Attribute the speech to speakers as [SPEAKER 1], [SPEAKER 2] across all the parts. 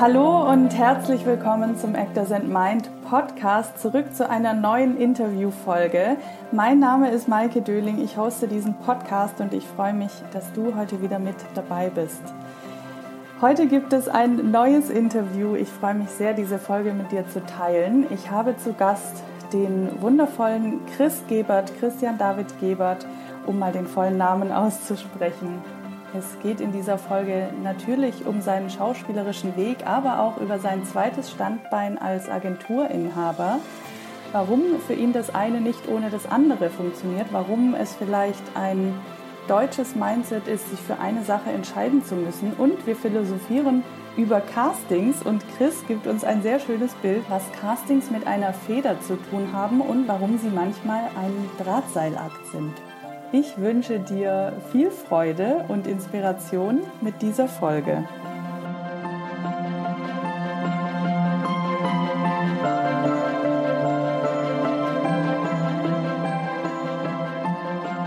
[SPEAKER 1] Hallo und herzlich willkommen zum Actors and Mind Podcast. Zurück zu einer neuen Interviewfolge. Mein Name ist Maike Döling. Ich hoste diesen Podcast und ich freue mich, dass du heute wieder mit dabei bist. Heute gibt es ein neues Interview. Ich freue mich sehr, diese Folge mit dir zu teilen. Ich habe zu Gast den wundervollen Chris Gebert, Christian David Gebert, um mal den vollen Namen auszusprechen. Es geht in dieser Folge natürlich um seinen schauspielerischen Weg, aber auch über sein zweites Standbein als Agenturinhaber. Warum für ihn das eine nicht ohne das andere funktioniert, warum es vielleicht ein deutsches Mindset ist, sich für eine Sache entscheiden zu müssen. Und wir philosophieren über Castings und Chris gibt uns ein sehr schönes Bild, was Castings mit einer Feder zu tun haben und warum sie manchmal ein Drahtseilakt sind. Ich wünsche dir viel Freude und Inspiration mit dieser Folge.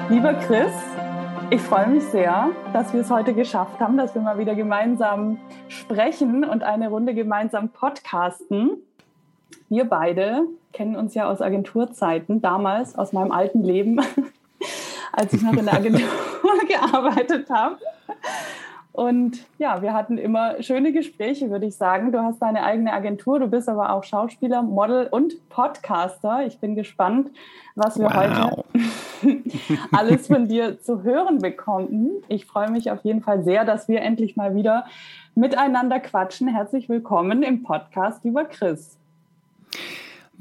[SPEAKER 1] Lieber Chris, ich freue mich sehr, dass wir es heute geschafft haben, dass wir mal wieder gemeinsam sprechen und eine Runde gemeinsam podcasten. Wir beide kennen uns ja aus Agenturzeiten, damals aus meinem alten Leben als ich noch in der Agentur gearbeitet habe. Und ja, wir hatten immer schöne Gespräche, würde ich sagen. Du hast deine eigene Agentur, du bist aber auch Schauspieler, Model und Podcaster. Ich bin gespannt, was wir wow. heute alles von dir zu hören bekommen. Ich freue mich auf jeden Fall sehr, dass wir endlich mal wieder miteinander quatschen. Herzlich willkommen im Podcast, lieber Chris.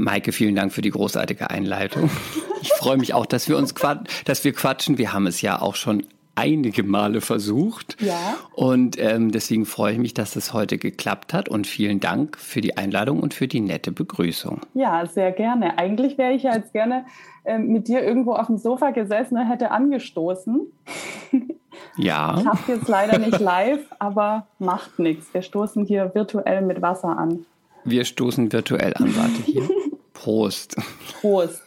[SPEAKER 2] Maike, vielen Dank für die großartige Einleitung. Ich freue mich auch, dass wir uns dass wir quatschen. Wir haben es ja auch schon einige Male versucht. Ja. Und ähm, deswegen freue ich mich, dass es heute geklappt hat. Und vielen Dank für die Einladung und für die nette Begrüßung.
[SPEAKER 1] Ja, sehr gerne. Eigentlich wäre ich ja jetzt gerne äh, mit dir irgendwo auf dem Sofa gesessen und hätte angestoßen.
[SPEAKER 2] Ja.
[SPEAKER 1] Ich habe jetzt leider nicht live, aber macht nichts. Wir stoßen hier virtuell mit Wasser an.
[SPEAKER 2] Wir stoßen virtuell an, warte hier. Prost.
[SPEAKER 1] Prost.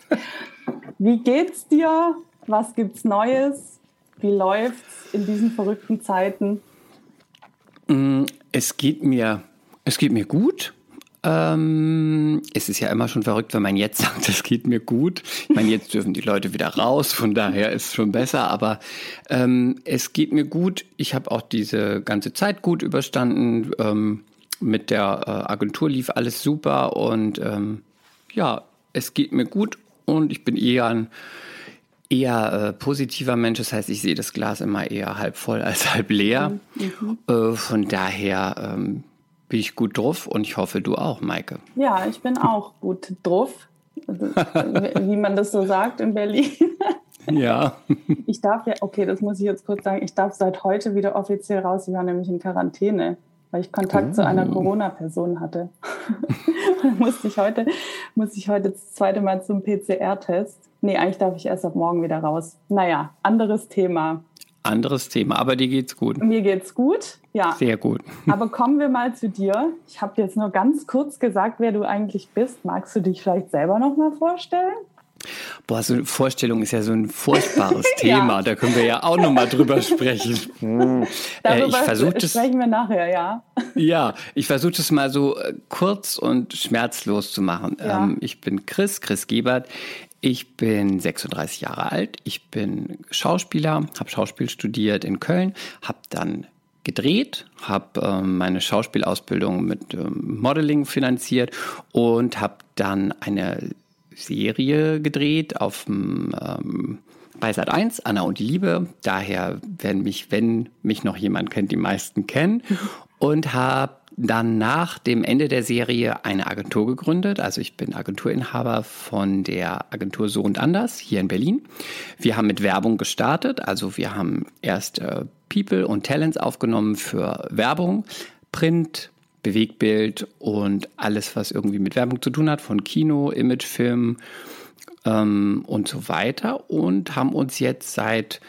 [SPEAKER 1] Wie geht's dir? Was gibt's Neues? Wie läuft's in diesen verrückten Zeiten?
[SPEAKER 2] Mm, es geht mir, es geht mir gut. Ähm, es ist ja immer schon verrückt, wenn man jetzt sagt, es geht mir gut. Ich meine, jetzt dürfen die Leute wieder raus, von daher ist es schon besser, aber ähm, es geht mir gut. Ich habe auch diese ganze Zeit gut überstanden. Ähm, mit der äh, Agentur lief alles super und ähm, ja, es geht mir gut und ich bin eher ein eher äh, positiver Mensch. Das heißt, ich sehe das Glas immer eher halb voll als halb leer. Mhm. Äh, von daher ähm, bin ich gut drauf und ich hoffe, du auch, Maike.
[SPEAKER 1] Ja, ich bin auch gut drauf, also, wie man das so sagt in Berlin.
[SPEAKER 2] Ja.
[SPEAKER 1] Ich darf ja, okay, das muss ich jetzt kurz sagen, ich darf seit heute wieder offiziell raus. Ich war nämlich in Quarantäne weil ich Kontakt oh. zu einer oh. Corona-Person hatte. musste ich heute, musste ich heute das zweite Mal zum PCR-Test. Nee, eigentlich darf ich erst ab morgen wieder raus. Naja, anderes Thema.
[SPEAKER 2] Anderes Thema, aber dir geht's gut.
[SPEAKER 1] Mir geht's gut, ja.
[SPEAKER 2] Sehr gut.
[SPEAKER 1] Aber kommen wir mal zu dir. Ich habe jetzt nur ganz kurz gesagt, wer du eigentlich bist. Magst du dich vielleicht selber noch mal vorstellen?
[SPEAKER 2] Boah, so eine Vorstellung ist ja so ein furchtbares Thema. ja. Da können wir ja auch noch mal drüber sprechen.
[SPEAKER 1] Hm. Darüber ich versuche das, sprechen wir nachher, ja.
[SPEAKER 2] Ja, ich versuche das mal so äh, kurz und schmerzlos zu machen. Ja. Ähm, ich bin Chris, Chris Gebert. Ich bin 36 Jahre alt. Ich bin Schauspieler, habe Schauspiel studiert in Köln, habe dann gedreht, habe ähm, meine Schauspielausbildung mit ähm, Modeling finanziert und habe dann eine Serie gedreht auf dem ähm, bei Sat 1, Anna und die Liebe. Daher werden mich, wenn mich noch jemand kennt, die meisten kennen. Und habe dann nach dem Ende der Serie eine Agentur gegründet. Also ich bin Agenturinhaber von der Agentur So und Anders hier in Berlin. Wir haben mit Werbung gestartet. Also wir haben erst äh, People und Talents aufgenommen für Werbung, Print, Bewegbild und alles, was irgendwie mit Werbung zu tun hat, von Kino, Imagefilm ähm, und so weiter. Und haben uns jetzt seit,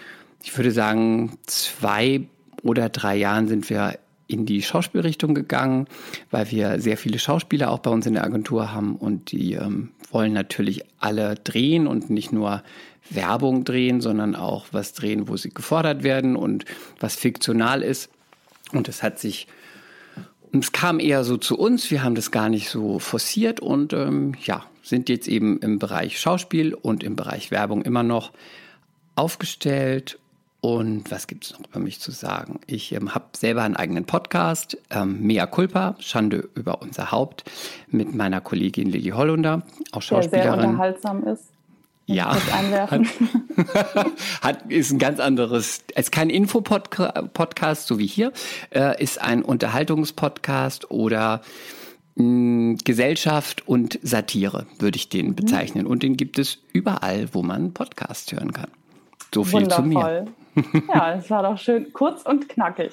[SPEAKER 2] ich würde sagen, zwei oder drei Jahren sind wir in die Schauspielrichtung gegangen, weil wir sehr viele Schauspieler auch bei uns in der Agentur haben und die ähm, wollen natürlich alle drehen und nicht nur Werbung drehen, sondern auch was drehen, wo sie gefordert werden und was fiktional ist. Und es hat sich es kam eher so zu uns, wir haben das gar nicht so forciert und ähm, ja, sind jetzt eben im Bereich Schauspiel und im Bereich Werbung immer noch aufgestellt. Und was gibt es noch über mich zu sagen? Ich ähm, habe selber einen eigenen Podcast, ähm, Mea Culpa, Schande über unser Haupt, mit meiner Kollegin Lilly Hollunder, auch Schauspielerin.
[SPEAKER 1] Der sehr unterhaltsam ist.
[SPEAKER 2] Ja, hat, hat, ist ein ganz anderes, ist kein Infopodcast, so wie hier, äh, ist ein Unterhaltungspodcast oder mh, mm, Gesellschaft und Satire, würde ich den mhm. bezeichnen. Mhm. Und den gibt es überall, wo man Podcast hören kann. So viel Wundervoll. zu mir.
[SPEAKER 1] Ja, es war doch schön kurz und knackig.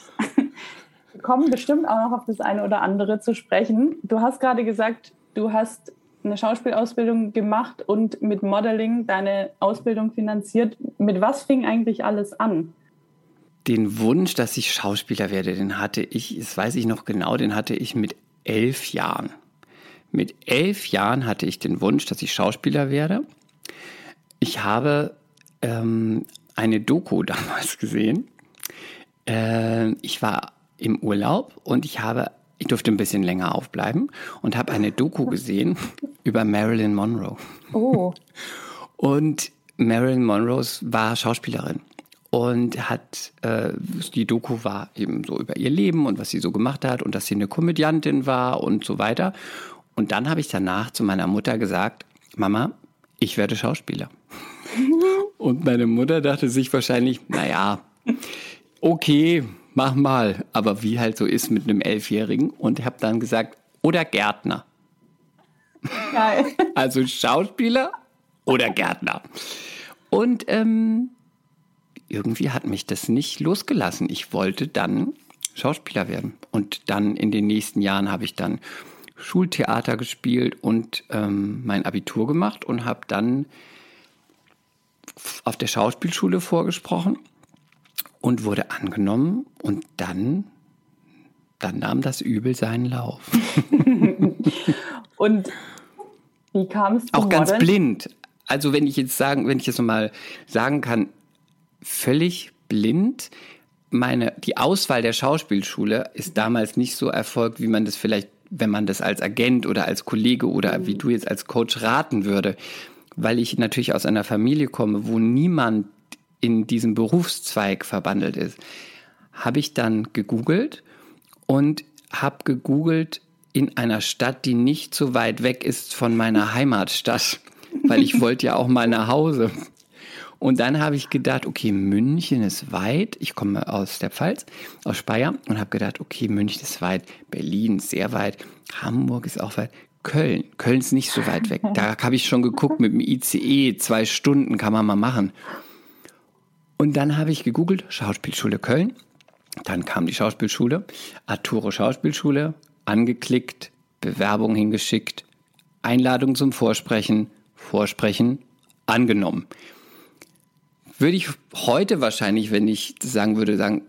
[SPEAKER 1] Wir kommen bestimmt auch noch auf das eine oder andere zu sprechen. Du hast gerade gesagt, du hast eine Schauspielausbildung gemacht und mit Modeling deine Ausbildung finanziert. Mit was fing eigentlich alles an?
[SPEAKER 2] Den Wunsch, dass ich Schauspieler werde, den hatte ich, das weiß ich noch genau, den hatte ich mit elf Jahren. Mit elf Jahren hatte ich den Wunsch, dass ich Schauspieler werde. Ich habe ähm, eine Doku damals gesehen. Äh, ich war im Urlaub und ich habe ich durfte ein bisschen länger aufbleiben und habe eine Doku gesehen über Marilyn Monroe.
[SPEAKER 1] Oh.
[SPEAKER 2] Und Marilyn Monroe war Schauspielerin und hat äh, die Doku war eben so über ihr Leben und was sie so gemacht hat und dass sie eine Komödiantin war und so weiter. Und dann habe ich danach zu meiner Mutter gesagt, Mama, ich werde Schauspieler. und meine Mutter dachte sich wahrscheinlich, naja, okay, mach mal. Aber wie halt so ist mit einem Elfjährigen. Und habe dann gesagt, oder Gärtner. Geil. Also Schauspieler oder Gärtner. Und ähm, irgendwie hat mich das nicht losgelassen. Ich wollte dann Schauspieler werden. Und dann in den nächsten Jahren habe ich dann Schultheater gespielt und ähm, mein Abitur gemacht und habe dann auf der Schauspielschule vorgesprochen und wurde angenommen und dann, dann nahm das Übel seinen Lauf.
[SPEAKER 1] und wie kam es
[SPEAKER 2] Auch ganz blind. Also wenn ich jetzt sagen, wenn ich jetzt nochmal sagen kann, völlig blind. Meine, die Auswahl der Schauspielschule ist damals nicht so erfolgt, wie man das vielleicht, wenn man das als Agent oder als Kollege oder mhm. wie du jetzt als Coach raten würde. Weil ich natürlich aus einer Familie komme, wo niemand in diesem Berufszweig verbandelt ist, habe ich dann gegoogelt und habe gegoogelt in einer Stadt, die nicht so weit weg ist von meiner Heimatstadt, weil ich wollte ja auch mal nach Hause. Und dann habe ich gedacht, okay, München ist weit. Ich komme aus der Pfalz, aus Speyer und habe gedacht, okay, München ist weit, Berlin ist sehr weit, Hamburg ist auch weit. Köln, Köln ist nicht so weit weg. Da habe ich schon geguckt mit dem ICE, zwei Stunden kann man mal machen. Und dann habe ich gegoogelt, Schauspielschule Köln. Dann kam die Schauspielschule, Arturo Schauspielschule, angeklickt, Bewerbung hingeschickt, Einladung zum Vorsprechen, Vorsprechen, angenommen. Würde ich heute wahrscheinlich, wenn ich sagen würde, sagen,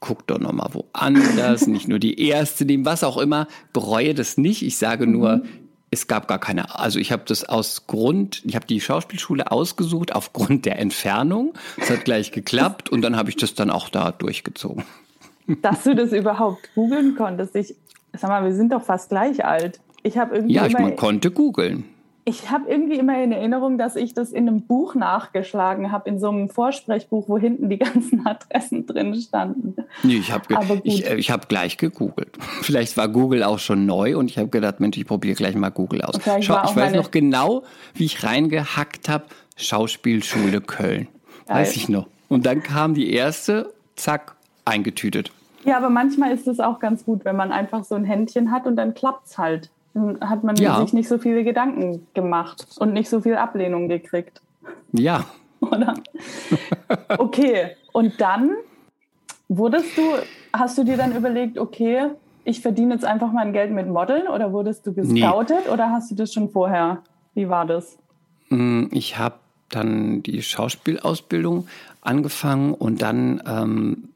[SPEAKER 2] guck doch nochmal woanders, nicht nur die erste nehmen, was auch immer, bereue das nicht. Ich sage nur, mhm es gab gar keine, also ich habe das aus Grund, ich habe die Schauspielschule ausgesucht aufgrund der Entfernung. Es hat gleich geklappt und dann habe ich das dann auch da durchgezogen.
[SPEAKER 1] Dass du das überhaupt googeln konntest. Ich sag mal, wir sind doch fast gleich alt. Ich habe irgendwie
[SPEAKER 2] Ja, ich man konnte googeln
[SPEAKER 1] ich habe irgendwie immer in Erinnerung, dass ich das in einem Buch nachgeschlagen habe, in so einem Vorsprechbuch, wo hinten die ganzen Adressen drin standen.
[SPEAKER 2] Nee, ich habe ich, äh, ich hab gleich gegoogelt. Vielleicht war Google auch schon neu und ich habe gedacht, Mensch, ich probiere gleich mal Google aus. Schau, ich weiß noch genau, wie ich reingehackt habe, Schauspielschule Köln. Geil. Weiß ich noch. Und dann kam die erste, zack, eingetütet.
[SPEAKER 1] Ja, aber manchmal ist es auch ganz gut, wenn man einfach so ein Händchen hat und dann klappt es halt hat man ja. sich nicht so viele Gedanken gemacht und nicht so viel Ablehnung gekriegt.
[SPEAKER 2] Ja.
[SPEAKER 1] Oder? Okay, und dann wurdest du, hast du dir dann überlegt, okay, ich verdiene jetzt einfach mein Geld mit Modeln oder wurdest du gescoutet nee. oder hast du das schon vorher? Wie war das?
[SPEAKER 2] Mm, ich habe dann die Schauspielausbildung angefangen und dann ähm,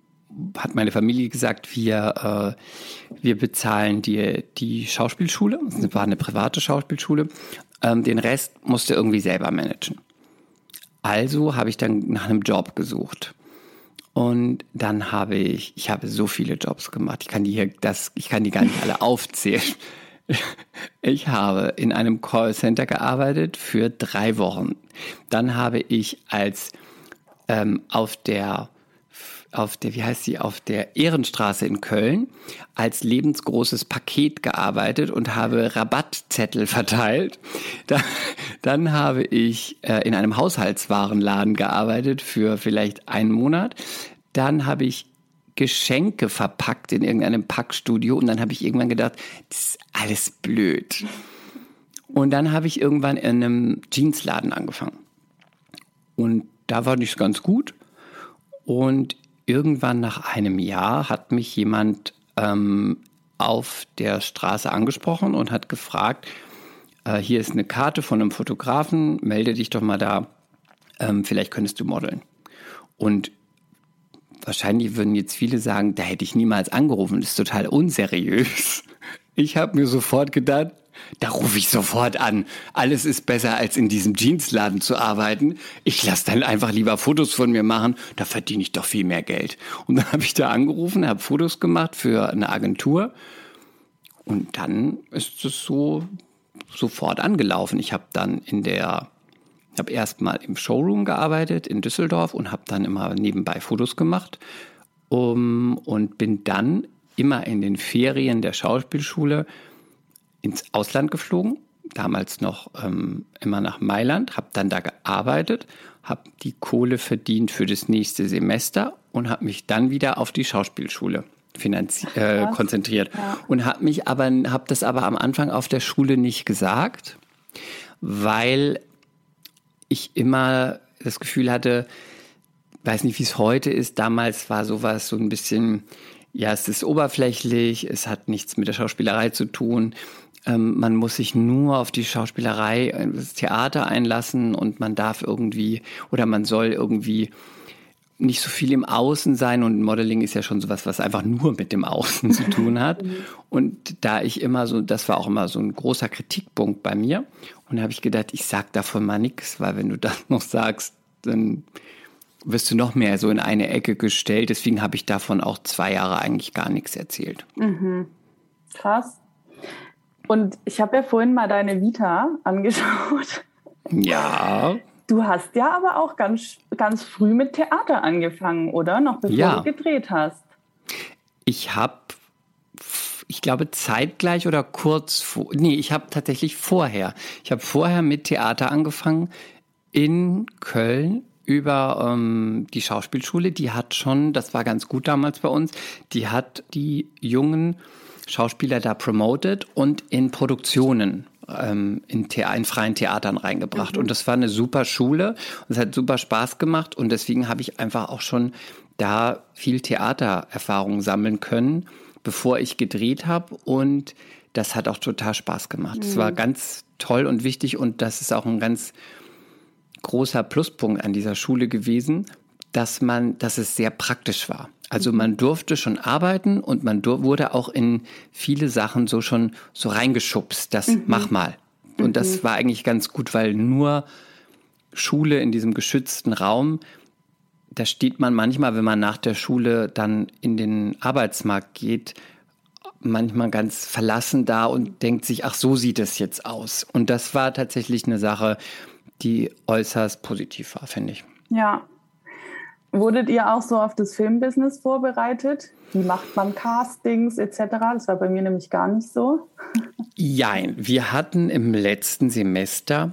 [SPEAKER 2] hat meine Familie gesagt, wir, äh, wir bezahlen die, die Schauspielschule. Es war eine private Schauspielschule. Ähm, den Rest musste irgendwie selber managen. Also habe ich dann nach einem Job gesucht. Und dann habe ich, ich habe so viele Jobs gemacht. Ich kann die hier, das, ich kann die gar nicht alle aufzählen. Ich habe in einem Callcenter gearbeitet für drei Wochen. Dann habe ich als ähm, auf der auf der, wie heißt sie, auf der Ehrenstraße in Köln als lebensgroßes Paket gearbeitet und habe Rabattzettel verteilt. Da, dann habe ich äh, in einem Haushaltswarenladen gearbeitet für vielleicht einen Monat. Dann habe ich Geschenke verpackt in irgendeinem Packstudio und dann habe ich irgendwann gedacht, das ist alles blöd. Und dann habe ich irgendwann in einem Jeansladen angefangen. Und da war ich ganz gut. Und irgendwann nach einem Jahr hat mich jemand ähm, auf der Straße angesprochen und hat gefragt, äh, hier ist eine Karte von einem Fotografen, melde dich doch mal da, ähm, vielleicht könntest du modeln. Und wahrscheinlich würden jetzt viele sagen, da hätte ich niemals angerufen, das ist total unseriös. Ich habe mir sofort gedacht, da rufe ich sofort an. Alles ist besser, als in diesem Jeansladen zu arbeiten. Ich lasse dann einfach lieber Fotos von mir machen. Da verdiene ich doch viel mehr Geld. Und dann habe ich da angerufen, habe Fotos gemacht für eine Agentur. Und dann ist es so sofort angelaufen. Ich habe dann in der, habe erst mal im Showroom gearbeitet in Düsseldorf und habe dann immer nebenbei Fotos gemacht. Um, und bin dann immer in den Ferien der Schauspielschule ins Ausland geflogen, damals noch ähm, immer nach Mailand, habe dann da gearbeitet, habe die Kohle verdient für das nächste Semester und habe mich dann wieder auf die Schauspielschule äh, konzentriert ja. und habe mich aber habe das aber am Anfang auf der Schule nicht gesagt, weil ich immer das Gefühl hatte, weiß nicht, wie es heute ist. Damals war sowas so ein bisschen, ja, es ist oberflächlich, es hat nichts mit der Schauspielerei zu tun ähm, man muss sich nur auf die Schauspielerei, äh, das Theater einlassen und man darf irgendwie oder man soll irgendwie nicht so viel im Außen sein und Modeling ist ja schon sowas, was einfach nur mit dem Außen zu tun hat. Mhm. Und da ich immer so, das war auch immer so ein großer Kritikpunkt bei mir. Und da habe ich gedacht, ich sag davon mal nichts, weil wenn du das noch sagst, dann wirst du noch mehr so in eine Ecke gestellt. Deswegen habe ich davon auch zwei Jahre eigentlich gar nichts erzählt.
[SPEAKER 1] Mhm. Krass. Und ich habe ja vorhin mal deine Vita angeschaut.
[SPEAKER 2] Ja.
[SPEAKER 1] Du hast ja aber auch ganz, ganz früh mit Theater angefangen, oder? Noch bevor ja. du gedreht hast.
[SPEAKER 2] Ich habe, ich glaube, zeitgleich oder kurz vor, nee, ich habe tatsächlich vorher. Ich habe vorher mit Theater angefangen in Köln über ähm, die Schauspielschule. Die hat schon, das war ganz gut damals bei uns, die hat die jungen Schauspieler da promoted und in Produktionen ähm, in, in, freien Theatern reingebracht. Mhm. Und das war eine super Schule und es hat super Spaß gemacht und deswegen habe ich einfach auch schon da viel Theatererfahrung sammeln können, bevor ich gedreht habe und das hat auch total Spaß gemacht. Es mhm. war ganz toll und wichtig und das ist auch ein ganz großer Pluspunkt an dieser Schule gewesen, dass man, dass es sehr praktisch war. Also man durfte schon arbeiten und man wurde auch in viele Sachen so schon so reingeschubst, das mhm. mach mal. Und mhm. das war eigentlich ganz gut, weil nur Schule in diesem geschützten Raum, da steht man manchmal, wenn man nach der Schule dann in den Arbeitsmarkt geht, manchmal ganz verlassen da und denkt sich, ach, so sieht es jetzt aus. Und das war tatsächlich eine Sache, die äußerst positiv war, finde ich.
[SPEAKER 1] Ja, Wurdet ihr auch so auf das Filmbusiness vorbereitet? Wie macht man Castings etc.? Das war bei mir nämlich gar nicht so.
[SPEAKER 2] Jein, wir hatten im letzten Semester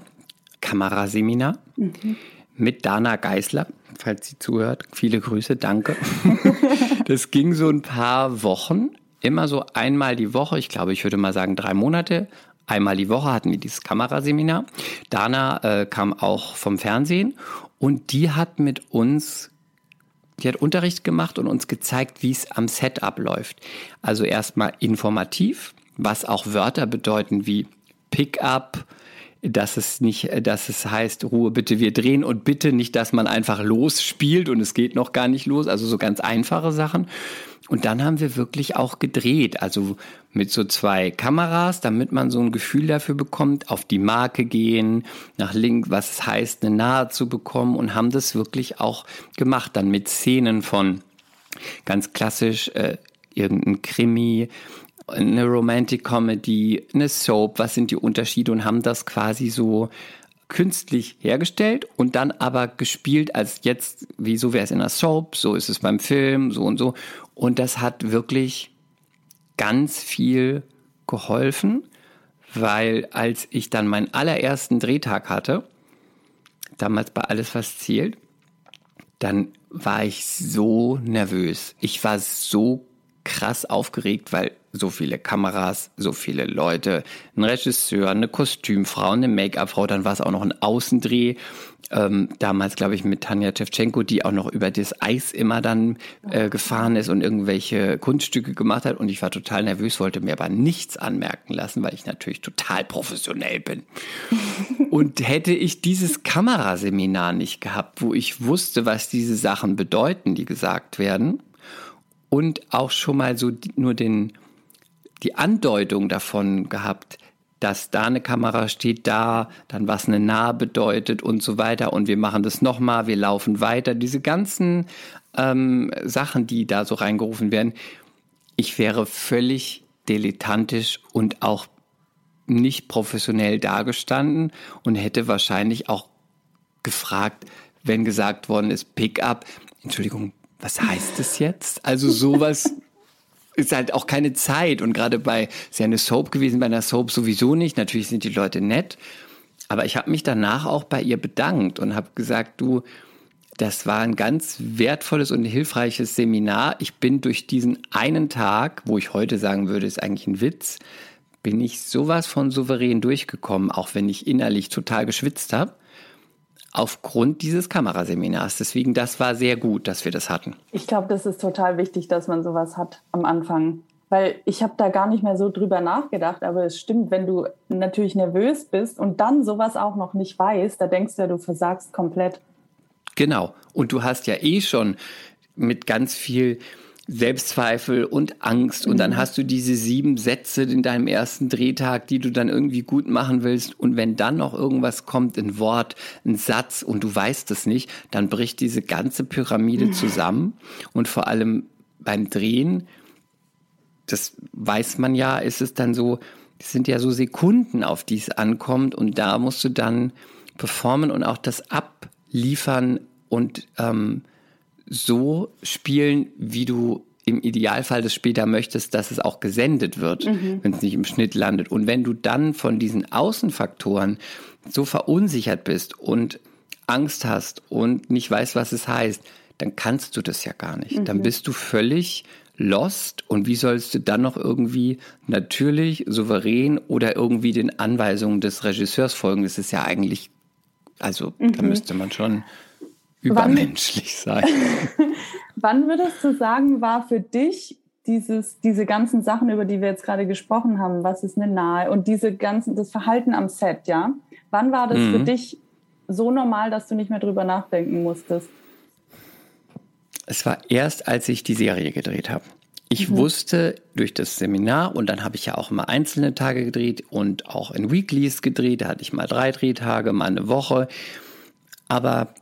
[SPEAKER 2] Kameraseminar mhm. mit Dana Geisler, falls sie zuhört. Viele Grüße, danke. das ging so ein paar Wochen, immer so einmal die Woche. Ich glaube, ich würde mal sagen drei Monate. Einmal die Woche hatten wir dieses Kameraseminar. Dana äh, kam auch vom Fernsehen und die hat mit uns die hat Unterricht gemacht und uns gezeigt, wie es am Set abläuft. Also erstmal informativ, was auch Wörter bedeuten wie Pickup, dass es nicht, dass es heißt, Ruhe bitte, wir drehen und bitte nicht, dass man einfach losspielt und es geht noch gar nicht los. Also so ganz einfache Sachen. Und dann haben wir wirklich auch gedreht, also mit so zwei Kameras, damit man so ein Gefühl dafür bekommt, auf die Marke gehen, nach links, was es heißt, eine Nahe zu bekommen und haben das wirklich auch gemacht, dann mit Szenen von ganz klassisch äh, irgendein Krimi, eine Romantic Comedy, eine Soap, was sind die Unterschiede und haben das quasi so künstlich hergestellt und dann aber gespielt als jetzt, wie so wäre es in einer Soap, so ist es beim Film, so und so. Und das hat wirklich ganz viel geholfen, weil als ich dann meinen allerersten Drehtag hatte, damals bei Alles, was zählt, dann war ich so nervös. Ich war so krass aufgeregt, weil so viele Kameras, so viele Leute, ein Regisseur, eine Kostümfrau, eine Make-up-Frau, dann war es auch noch ein Außendreh. Ähm, damals, glaube ich, mit Tanja Tschewtschenko, die auch noch über das Eis immer dann äh, gefahren ist und irgendwelche Kunststücke gemacht hat. Und ich war total nervös, wollte mir aber nichts anmerken lassen, weil ich natürlich total professionell bin. und hätte ich dieses Kameraseminar nicht gehabt, wo ich wusste, was diese Sachen bedeuten, die gesagt werden, und auch schon mal so nur den die Andeutung davon gehabt, dass da eine Kamera steht, da, dann was eine Nah bedeutet und so weiter. Und wir machen das nochmal, wir laufen weiter. Diese ganzen ähm, Sachen, die da so reingerufen werden. Ich wäre völlig dilettantisch und auch nicht professionell dagestanden und hätte wahrscheinlich auch gefragt, wenn gesagt worden ist, Pickup. Entschuldigung, was heißt das jetzt? Also sowas ist halt auch keine Zeit. Und gerade bei, ist ja eine Soap gewesen, bei einer Soap sowieso nicht. Natürlich sind die Leute nett. Aber ich habe mich danach auch bei ihr bedankt und habe gesagt, du, das war ein ganz wertvolles und hilfreiches Seminar. Ich bin durch diesen einen Tag, wo ich heute sagen würde, ist eigentlich ein Witz, bin ich sowas von souverän durchgekommen, auch wenn ich innerlich total geschwitzt habe aufgrund dieses Kameraseminars. Deswegen, das war sehr gut, dass wir das hatten.
[SPEAKER 1] Ich glaube, das ist total wichtig, dass man sowas hat am Anfang. Weil ich habe da gar nicht mehr so drüber nachgedacht, aber es stimmt, wenn du natürlich nervös bist und dann sowas auch noch nicht weißt, da denkst du ja, du versagst komplett.
[SPEAKER 2] Genau. Und du hast ja eh schon mit ganz viel Selbstzweifel und Angst. Und dann mhm. hast du diese sieben Sätze in deinem ersten Drehtag, die du dann irgendwie gut machen willst. Und wenn dann noch irgendwas kommt, ein Wort, ein Satz und du weißt es nicht, dann bricht diese ganze Pyramide mhm. zusammen. Und vor allem beim Drehen, das weiß man ja, ist es dann so, es sind ja so Sekunden, auf die es ankommt. Und da musst du dann performen und auch das abliefern und ähm, so spielen, wie du im Idealfall das später möchtest, dass es auch gesendet wird, mhm. wenn es nicht im Schnitt landet. Und wenn du dann von diesen Außenfaktoren so verunsichert bist und Angst hast und nicht weißt, was es heißt, dann kannst du das ja gar nicht. Mhm. Dann bist du völlig lost und wie sollst du dann noch irgendwie natürlich, souverän oder irgendwie den Anweisungen des Regisseurs folgen? Das ist ja eigentlich, also mhm. da müsste man schon übermenschlich sein.
[SPEAKER 1] Wann würdest du sagen, war für dich dieses, diese ganzen Sachen, über die wir jetzt gerade gesprochen haben, was ist eine Nahe und diese ganzen, das Verhalten am Set, ja? Wann war das mhm. für dich so normal, dass du nicht mehr drüber nachdenken musstest?
[SPEAKER 2] Es war erst, als ich die Serie gedreht habe. Ich mhm. wusste durch das Seminar und dann habe ich ja auch immer einzelne Tage gedreht und auch in Weeklies gedreht. Da hatte ich mal drei Drehtage, mal eine Woche. Aber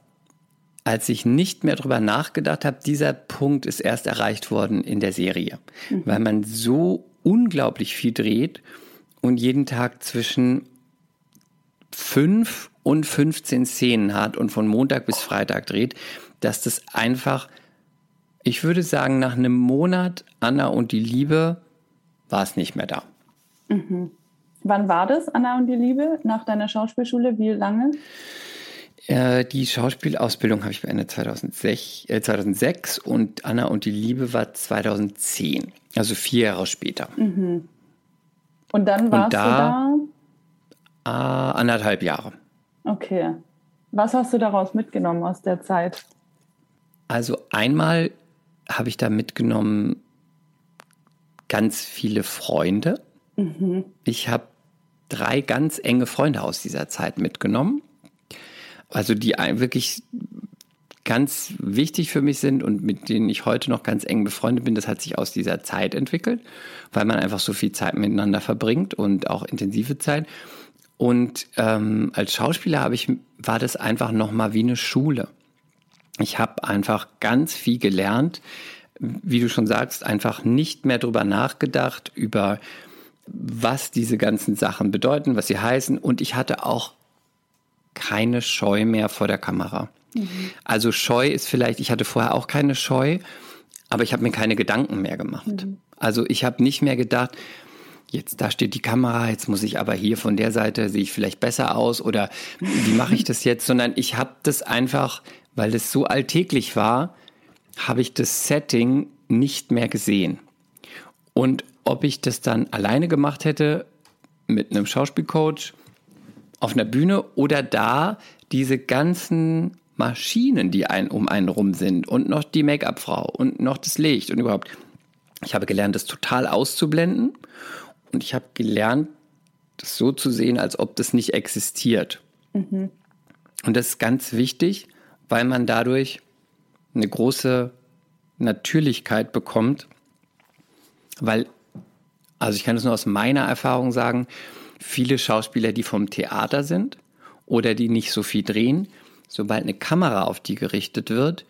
[SPEAKER 2] als ich nicht mehr drüber nachgedacht habe, dieser Punkt ist erst erreicht worden in der Serie, mhm. weil man so unglaublich viel dreht und jeden Tag zwischen fünf und 15 Szenen hat und von Montag bis Freitag dreht, dass das einfach, ich würde sagen, nach einem Monat Anna und die Liebe war es nicht mehr da.
[SPEAKER 1] Mhm. Wann war das, Anna und die Liebe, nach deiner Schauspielschule? Wie lange?
[SPEAKER 2] Äh, die Schauspielausbildung habe ich beendet 2006, äh, 2006 und Anna und die Liebe war 2010, also vier Jahre später.
[SPEAKER 1] Mhm. Und dann warst und da, du
[SPEAKER 2] da? Äh, anderthalb Jahre.
[SPEAKER 1] Okay. Was hast du daraus mitgenommen aus der Zeit?
[SPEAKER 2] Also einmal habe ich da mitgenommen ganz viele Freunde. Mhm. Ich habe drei ganz enge Freunde aus dieser Zeit mitgenommen. Also die wirklich ganz wichtig für mich sind und mit denen ich heute noch ganz eng befreundet bin, das hat sich aus dieser Zeit entwickelt, weil man einfach so viel Zeit miteinander verbringt und auch intensive Zeit. Und ähm, als Schauspieler habe ich, war das einfach nochmal wie eine Schule. Ich habe einfach ganz viel gelernt, wie du schon sagst, einfach nicht mehr drüber nachgedacht, über was diese ganzen Sachen bedeuten, was sie heißen. Und ich hatte auch keine Scheu mehr vor der Kamera. Mhm. Also Scheu ist vielleicht, ich hatte vorher auch keine Scheu, aber ich habe mir keine Gedanken mehr gemacht. Mhm. Also ich habe nicht mehr gedacht, jetzt da steht die Kamera, jetzt muss ich aber hier von der Seite sehe ich vielleicht besser aus oder wie mache ich das jetzt, sondern ich habe das einfach, weil es so alltäglich war, habe ich das Setting nicht mehr gesehen. Und ob ich das dann alleine gemacht hätte mit einem Schauspielcoach auf einer Bühne oder da diese ganzen Maschinen, die ein, um einen rum sind und noch die Make-up-Frau und noch das Licht und überhaupt. Ich habe gelernt, das total auszublenden und ich habe gelernt, das so zu sehen, als ob das nicht existiert. Mhm. Und das ist ganz wichtig, weil man dadurch eine große Natürlichkeit bekommt, weil, also ich kann es nur aus meiner Erfahrung sagen, viele Schauspieler, die vom Theater sind oder die nicht so viel drehen, sobald eine Kamera auf die gerichtet wird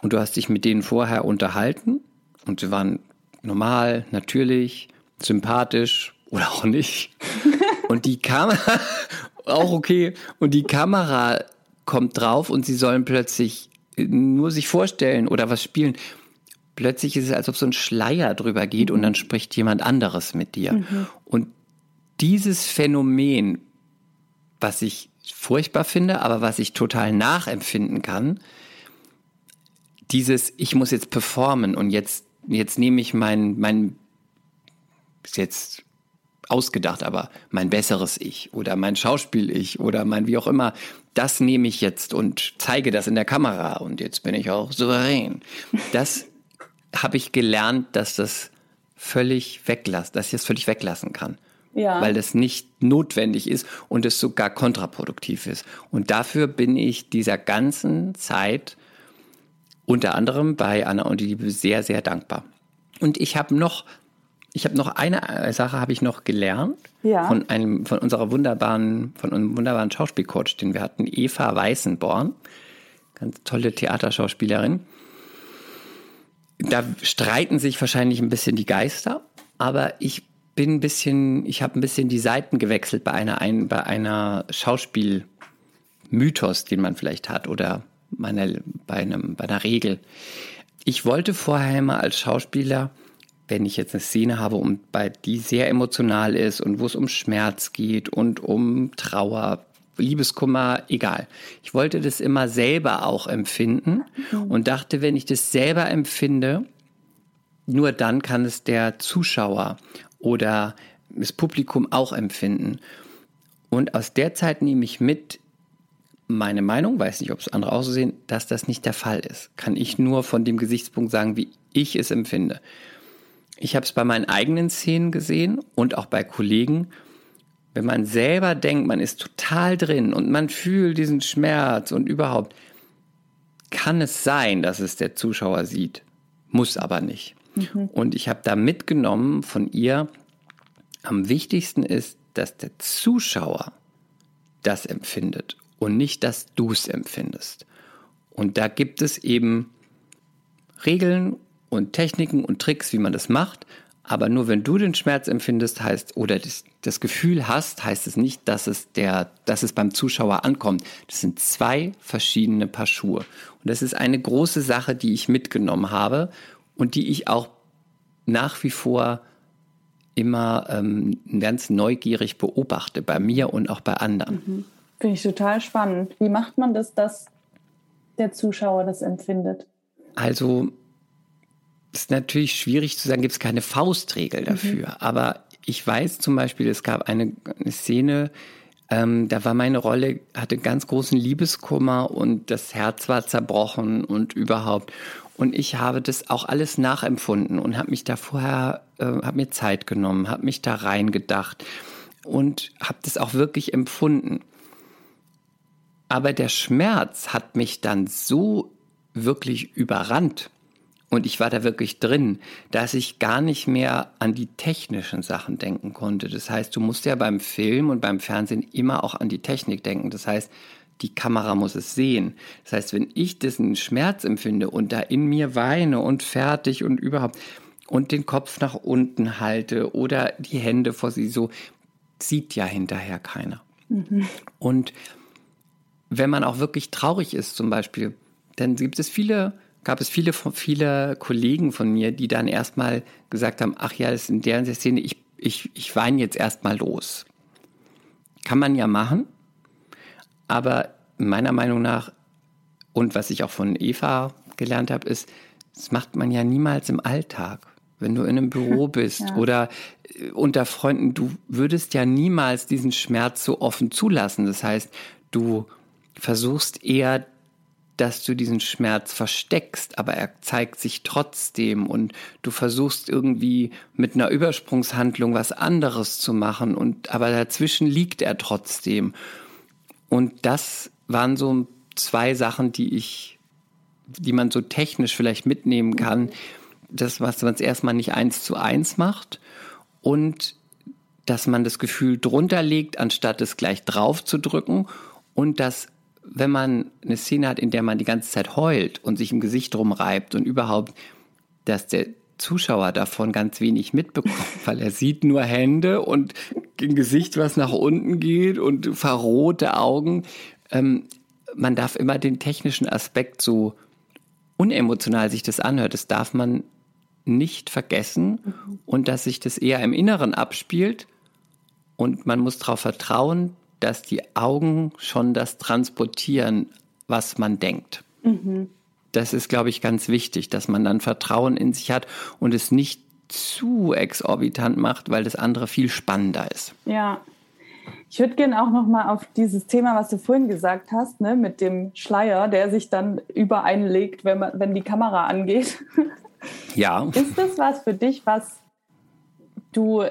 [SPEAKER 2] und du hast dich mit denen vorher unterhalten und sie waren normal, natürlich, sympathisch oder auch nicht. Und die Kamera, auch okay, und die Kamera kommt drauf und sie sollen plötzlich nur sich vorstellen oder was spielen. Plötzlich ist es, als ob so ein Schleier drüber geht und dann spricht jemand anderes mit dir. Mhm. Und dieses Phänomen, was ich furchtbar finde, aber was ich total nachempfinden kann, dieses, ich muss jetzt performen und jetzt, jetzt nehme ich mein, mein, ist jetzt ausgedacht, aber mein besseres Ich oder mein Schauspiel-Ich oder mein wie auch immer, das nehme ich jetzt und zeige das in der Kamera und jetzt bin ich auch souverän. Das habe ich gelernt, dass das völlig weglassen, dass ich das völlig weglassen kann. Ja. Weil das nicht notwendig ist und es sogar kontraproduktiv ist. Und dafür bin ich dieser ganzen Zeit unter anderem bei Anna und die Liebe sehr, sehr dankbar. Und ich habe noch ich habe noch eine äh, Sache habe ich noch gelernt ja. von einem von unserer wunderbaren von einem wunderbaren Schauspielcoach, den wir hatten, Eva Weißenborn, ganz tolle Theaterschauspielerin. Da streiten sich wahrscheinlich ein bisschen die Geister, aber ich bin ein bisschen, ich habe ein bisschen die Seiten gewechselt bei einer ein, bei einer Schauspielmythos, den man vielleicht hat oder meiner, bei einem bei einer Regel. Ich wollte vorher immer als Schauspieler wenn ich jetzt eine Szene habe, und bei die sehr emotional ist und wo es um Schmerz geht und um Trauer, Liebeskummer, egal. Ich wollte das immer selber auch empfinden mhm. und dachte, wenn ich das selber empfinde, nur dann kann es der Zuschauer oder das Publikum auch empfinden. Und aus der Zeit nehme ich mit meine Meinung, weiß nicht, ob es andere auch so sehen, dass das nicht der Fall ist. Kann ich nur von dem Gesichtspunkt sagen, wie ich es empfinde. Ich habe es bei meinen eigenen Szenen gesehen und auch bei Kollegen. Wenn man selber denkt, man ist total drin und man fühlt diesen Schmerz und überhaupt, kann es sein, dass es der Zuschauer sieht. Muss aber nicht. Mhm. Und ich habe da mitgenommen von ihr, am wichtigsten ist, dass der Zuschauer das empfindet und nicht, dass du es empfindest. Und da gibt es eben Regeln und Techniken und Tricks, wie man das macht. Aber nur wenn du den Schmerz empfindest, heißt, oder das, das, Gefühl hast, heißt es nicht, dass es der, dass es beim Zuschauer ankommt. Das sind zwei verschiedene Paar Schuhe. Und das ist eine große Sache, die ich mitgenommen habe und die ich auch nach wie vor immer ähm, ganz neugierig beobachte, bei mir und auch bei anderen.
[SPEAKER 1] Mhm. Finde ich total spannend. Wie macht man das, dass der Zuschauer das empfindet?
[SPEAKER 2] Also ist natürlich schwierig zu sagen, gibt es keine Faustregel dafür. Mhm. Aber ich weiß zum Beispiel, es gab eine, eine Szene, ähm, da war meine Rolle, hatte ganz großen Liebeskummer und das Herz war zerbrochen und überhaupt. Und ich habe das auch alles nachempfunden und habe mich da vorher, äh, habe mir Zeit genommen, habe mich da reingedacht. und habe das auch wirklich empfunden. Aber der Schmerz hat mich dann so wirklich überrannt und ich war da wirklich drin, dass ich gar nicht mehr an die technischen Sachen denken konnte. Das heißt, du musst ja beim Film und beim Fernsehen immer auch an die Technik denken. Das heißt, die Kamera muss es sehen. Das heißt, wenn ich diesen Schmerz empfinde und da in mir weine und fertig und überhaupt und den Kopf nach unten halte oder die Hände vor sie so, sieht ja hinterher keiner. Mhm. Und wenn man auch wirklich traurig ist zum Beispiel, dann gibt es viele, gab es viele, viele Kollegen von mir, die dann erstmal gesagt haben, ach ja, das ist in der Szene, ich, ich, ich weine jetzt erstmal los. Kann man ja machen, aber meiner Meinung nach, und was ich auch von Eva gelernt habe, ist, das macht man ja niemals im Alltag. Wenn du in einem Büro bist ja. oder äh, unter Freunden, du würdest ja niemals diesen Schmerz so offen zulassen. Das heißt, du versuchst eher, dass du diesen Schmerz versteckst, aber er zeigt sich trotzdem und du versuchst irgendwie mit einer Übersprungshandlung was anderes zu machen und aber dazwischen liegt er trotzdem. Und das waren so zwei Sachen, die ich, die man so technisch vielleicht mitnehmen kann. Das, was man es erstmal nicht eins zu eins macht und dass man das Gefühl drunter legt, anstatt es gleich drauf zu drücken und dass wenn man eine Szene hat, in der man die ganze Zeit heult und sich im Gesicht rumreibt und überhaupt, dass der Zuschauer davon ganz wenig mitbekommt, weil er sieht nur Hände und ein Gesicht, was nach unten geht und verrohte Augen. Ähm, man darf immer den technischen Aspekt so unemotional sich das anhört, das darf man nicht vergessen mhm. und dass sich das eher im Inneren abspielt und man muss darauf vertrauen, dass die Augen schon das transportieren, was man denkt. Mhm das ist, glaube ich, ganz wichtig, dass man dann Vertrauen in sich hat und es nicht zu exorbitant macht, weil das andere viel spannender ist.
[SPEAKER 1] Ja. Ich würde gerne auch noch mal auf dieses Thema, was du vorhin gesagt hast, ne, mit dem Schleier, der sich dann übereinlegt, wenn man, wenn die Kamera angeht.
[SPEAKER 2] Ja.
[SPEAKER 1] Ist das was für dich, was du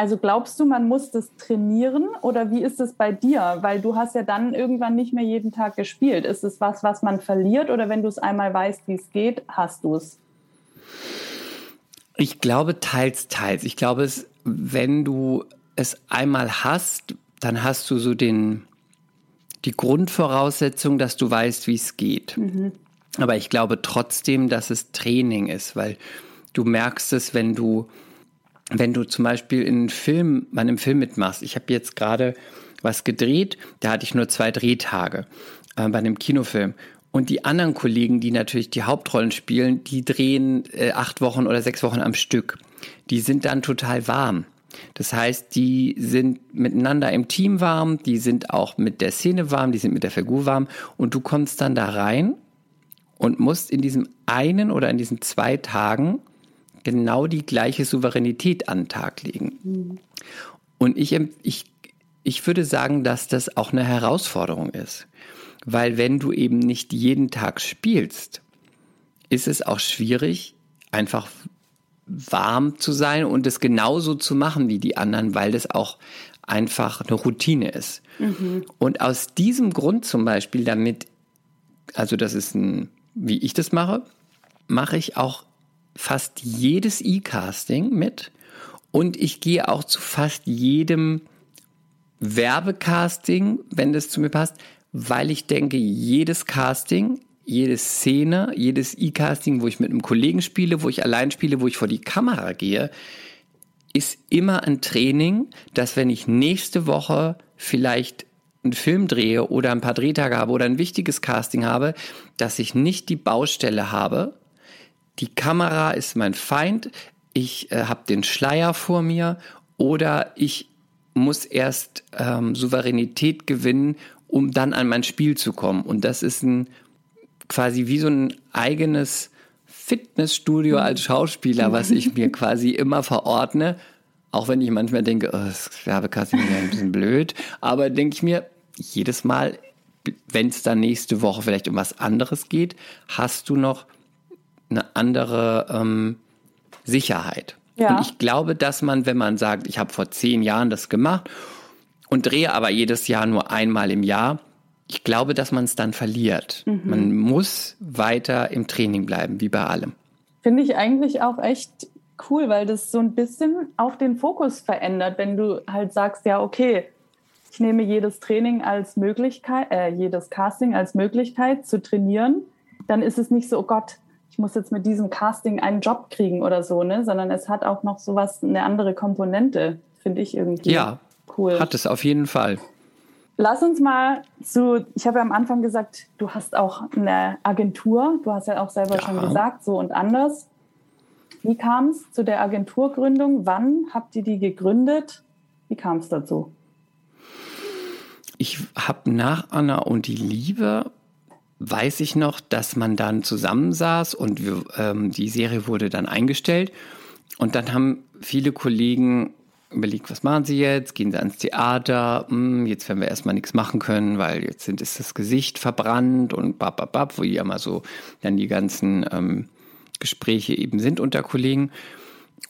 [SPEAKER 1] also glaubst du, man muss das trainieren oder wie ist es bei dir? Weil du hast ja dann irgendwann nicht mehr jeden Tag gespielt. Ist es was, was man verliert oder wenn du es einmal weißt, wie es geht, hast du es?
[SPEAKER 2] Ich glaube teils, teils. Ich glaube, es, wenn du es einmal hast, dann hast du so den, die Grundvoraussetzung, dass du weißt, wie es geht. Mhm. Aber ich glaube trotzdem, dass es Training ist, weil du merkst es, wenn du wenn du zum Beispiel in einem Film, bei einem Film mitmachst, ich habe jetzt gerade was gedreht, da hatte ich nur zwei Drehtage äh, bei einem Kinofilm. Und die anderen Kollegen, die natürlich die Hauptrollen spielen, die drehen äh, acht Wochen oder sechs Wochen am Stück. Die sind dann total warm. Das heißt, die sind miteinander im Team warm, die sind auch mit der Szene warm, die sind mit der Figur warm und du kommst dann da rein und musst in diesem einen oder in diesen zwei Tagen genau die gleiche Souveränität an den Tag legen. Mhm. Und ich, ich, ich würde sagen, dass das auch eine Herausforderung ist. Weil wenn du eben nicht jeden Tag spielst, ist es auch schwierig, einfach warm zu sein und es genauso zu machen wie die anderen, weil das auch einfach eine Routine ist. Mhm. Und aus diesem Grund zum Beispiel, damit, also das ist ein, wie ich das mache, mache ich auch fast jedes E-Casting mit. Und ich gehe auch zu fast jedem Werbecasting, wenn das zu mir passt, weil ich denke, jedes Casting, jede Szene, jedes E-Casting, wo ich mit einem Kollegen spiele, wo ich allein spiele, wo ich vor die Kamera gehe, ist immer ein Training, dass wenn ich nächste Woche vielleicht einen Film drehe oder ein paar Drehtage habe oder ein wichtiges Casting habe, dass ich nicht die Baustelle habe, die Kamera ist mein Feind, ich äh, habe den Schleier vor mir oder ich muss erst ähm, Souveränität gewinnen, um dann an mein Spiel zu kommen. Und das ist ein quasi wie so ein eigenes Fitnessstudio als Schauspieler, was ich mir quasi immer verordne. Auch wenn ich manchmal denke, oh, das Werbecasting ist ein bisschen blöd. Aber denke ich mir, jedes Mal, wenn es dann nächste Woche vielleicht um was anderes geht, hast du noch eine andere ähm, Sicherheit. Ja. Und ich glaube, dass man, wenn man sagt, ich habe vor zehn Jahren das gemacht und drehe aber jedes Jahr nur einmal im Jahr, ich glaube, dass man es dann verliert. Mhm. Man muss weiter im Training bleiben, wie bei allem.
[SPEAKER 1] Finde ich eigentlich auch echt cool, weil das so ein bisschen auch den Fokus verändert, wenn du halt sagst, ja, okay, ich nehme jedes Training als Möglichkeit, äh, jedes Casting als Möglichkeit zu trainieren, dann ist es nicht so, oh Gott, ich muss jetzt mit diesem Casting einen Job kriegen oder so, ne, sondern es hat auch noch sowas, eine andere Komponente, finde ich irgendwie.
[SPEAKER 2] Ja, cool. Hat es auf jeden Fall.
[SPEAKER 1] Lass uns mal zu, ich habe ja am Anfang gesagt, du hast auch eine Agentur, du hast ja auch selber ja. schon gesagt, so und anders. Wie kam es zu der Agenturgründung? Wann habt ihr die gegründet? Wie kam es dazu?
[SPEAKER 2] Ich habe nach Anna und die Liebe, weiß ich noch, dass man dann zusammensaß und wir, ähm, die Serie wurde dann eingestellt. Und dann haben viele Kollegen überlegt, was machen sie jetzt? Gehen sie ans Theater? Hm, jetzt werden wir erstmal nichts machen können, weil jetzt sind, ist das Gesicht verbrannt und bababab, wo ja mal so dann die ganzen ähm, Gespräche eben sind unter Kollegen.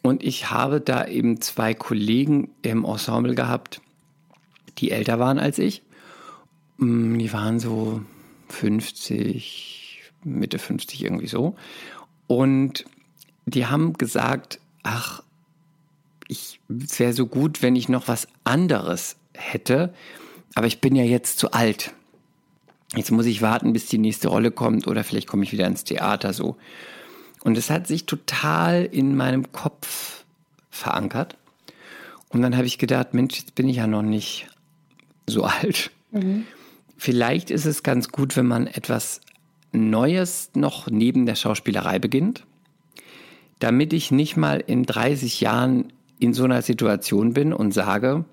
[SPEAKER 2] Und ich habe da eben zwei Kollegen im Ensemble gehabt, die älter waren als ich. Hm, die waren so 50, Mitte 50 irgendwie so. Und die haben gesagt, ach, ich, es wäre so gut, wenn ich noch was anderes hätte, aber ich bin ja jetzt zu alt. Jetzt muss ich warten, bis die nächste Rolle kommt oder vielleicht komme ich wieder ins Theater so. Und es hat sich total in meinem Kopf verankert. Und dann habe ich gedacht, Mensch, jetzt bin ich ja noch nicht so alt. Mhm. Vielleicht ist es ganz gut, wenn man etwas Neues noch neben der Schauspielerei beginnt, damit ich nicht mal in 30 Jahren in so einer Situation bin und sage,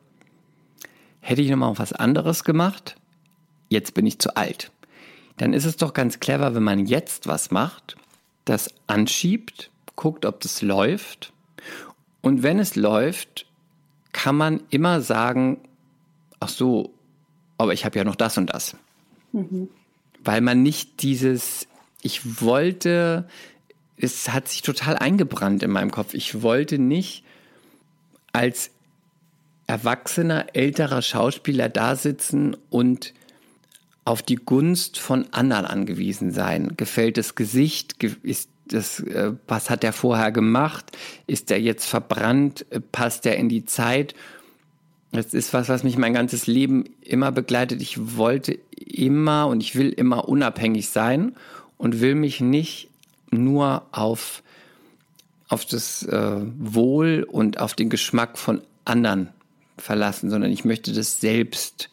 [SPEAKER 2] hätte ich noch mal was anderes gemacht, jetzt bin ich zu alt. Dann ist es doch ganz clever, wenn man jetzt was macht, das anschiebt, guckt, ob das läuft. Und wenn es läuft, kann man immer sagen, ach so, aber ich habe ja noch das und das. Mhm. Weil man nicht dieses, ich wollte, es hat sich total eingebrannt in meinem Kopf. Ich wollte nicht als erwachsener, älterer Schauspieler da sitzen und auf die Gunst von anderen angewiesen sein. Gefällt das Gesicht? Ist das, äh, was hat er vorher gemacht? Ist er jetzt verbrannt? Passt er in die Zeit? Das ist was, was mich mein ganzes Leben immer begleitet. Ich wollte immer und ich will immer unabhängig sein und will mich nicht nur auf auf das äh, Wohl und auf den Geschmack von anderen verlassen, sondern ich möchte das selbst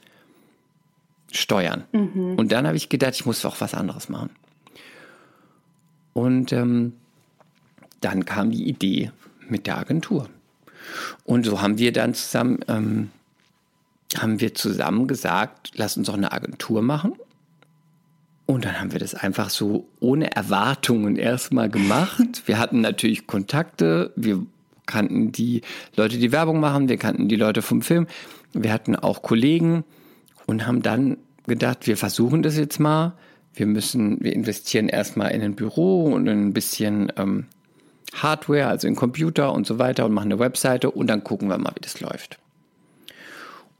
[SPEAKER 2] steuern. Mhm. Und dann habe ich gedacht, ich muss auch was anderes machen. Und ähm, dann kam die Idee mit der Agentur. Und so haben wir dann zusammen, ähm, haben wir zusammen gesagt, lass uns doch eine Agentur machen. Und dann haben wir das einfach so ohne Erwartungen erstmal gemacht. Wir hatten natürlich Kontakte, wir kannten die Leute, die Werbung machen, wir kannten die Leute vom Film, wir hatten auch Kollegen und haben dann gedacht, wir versuchen das jetzt mal. Wir müssen, wir investieren erstmal in ein Büro und in ein bisschen ähm, Hardware, also in Computer und so weiter und machen eine Webseite und dann gucken wir mal, wie das läuft.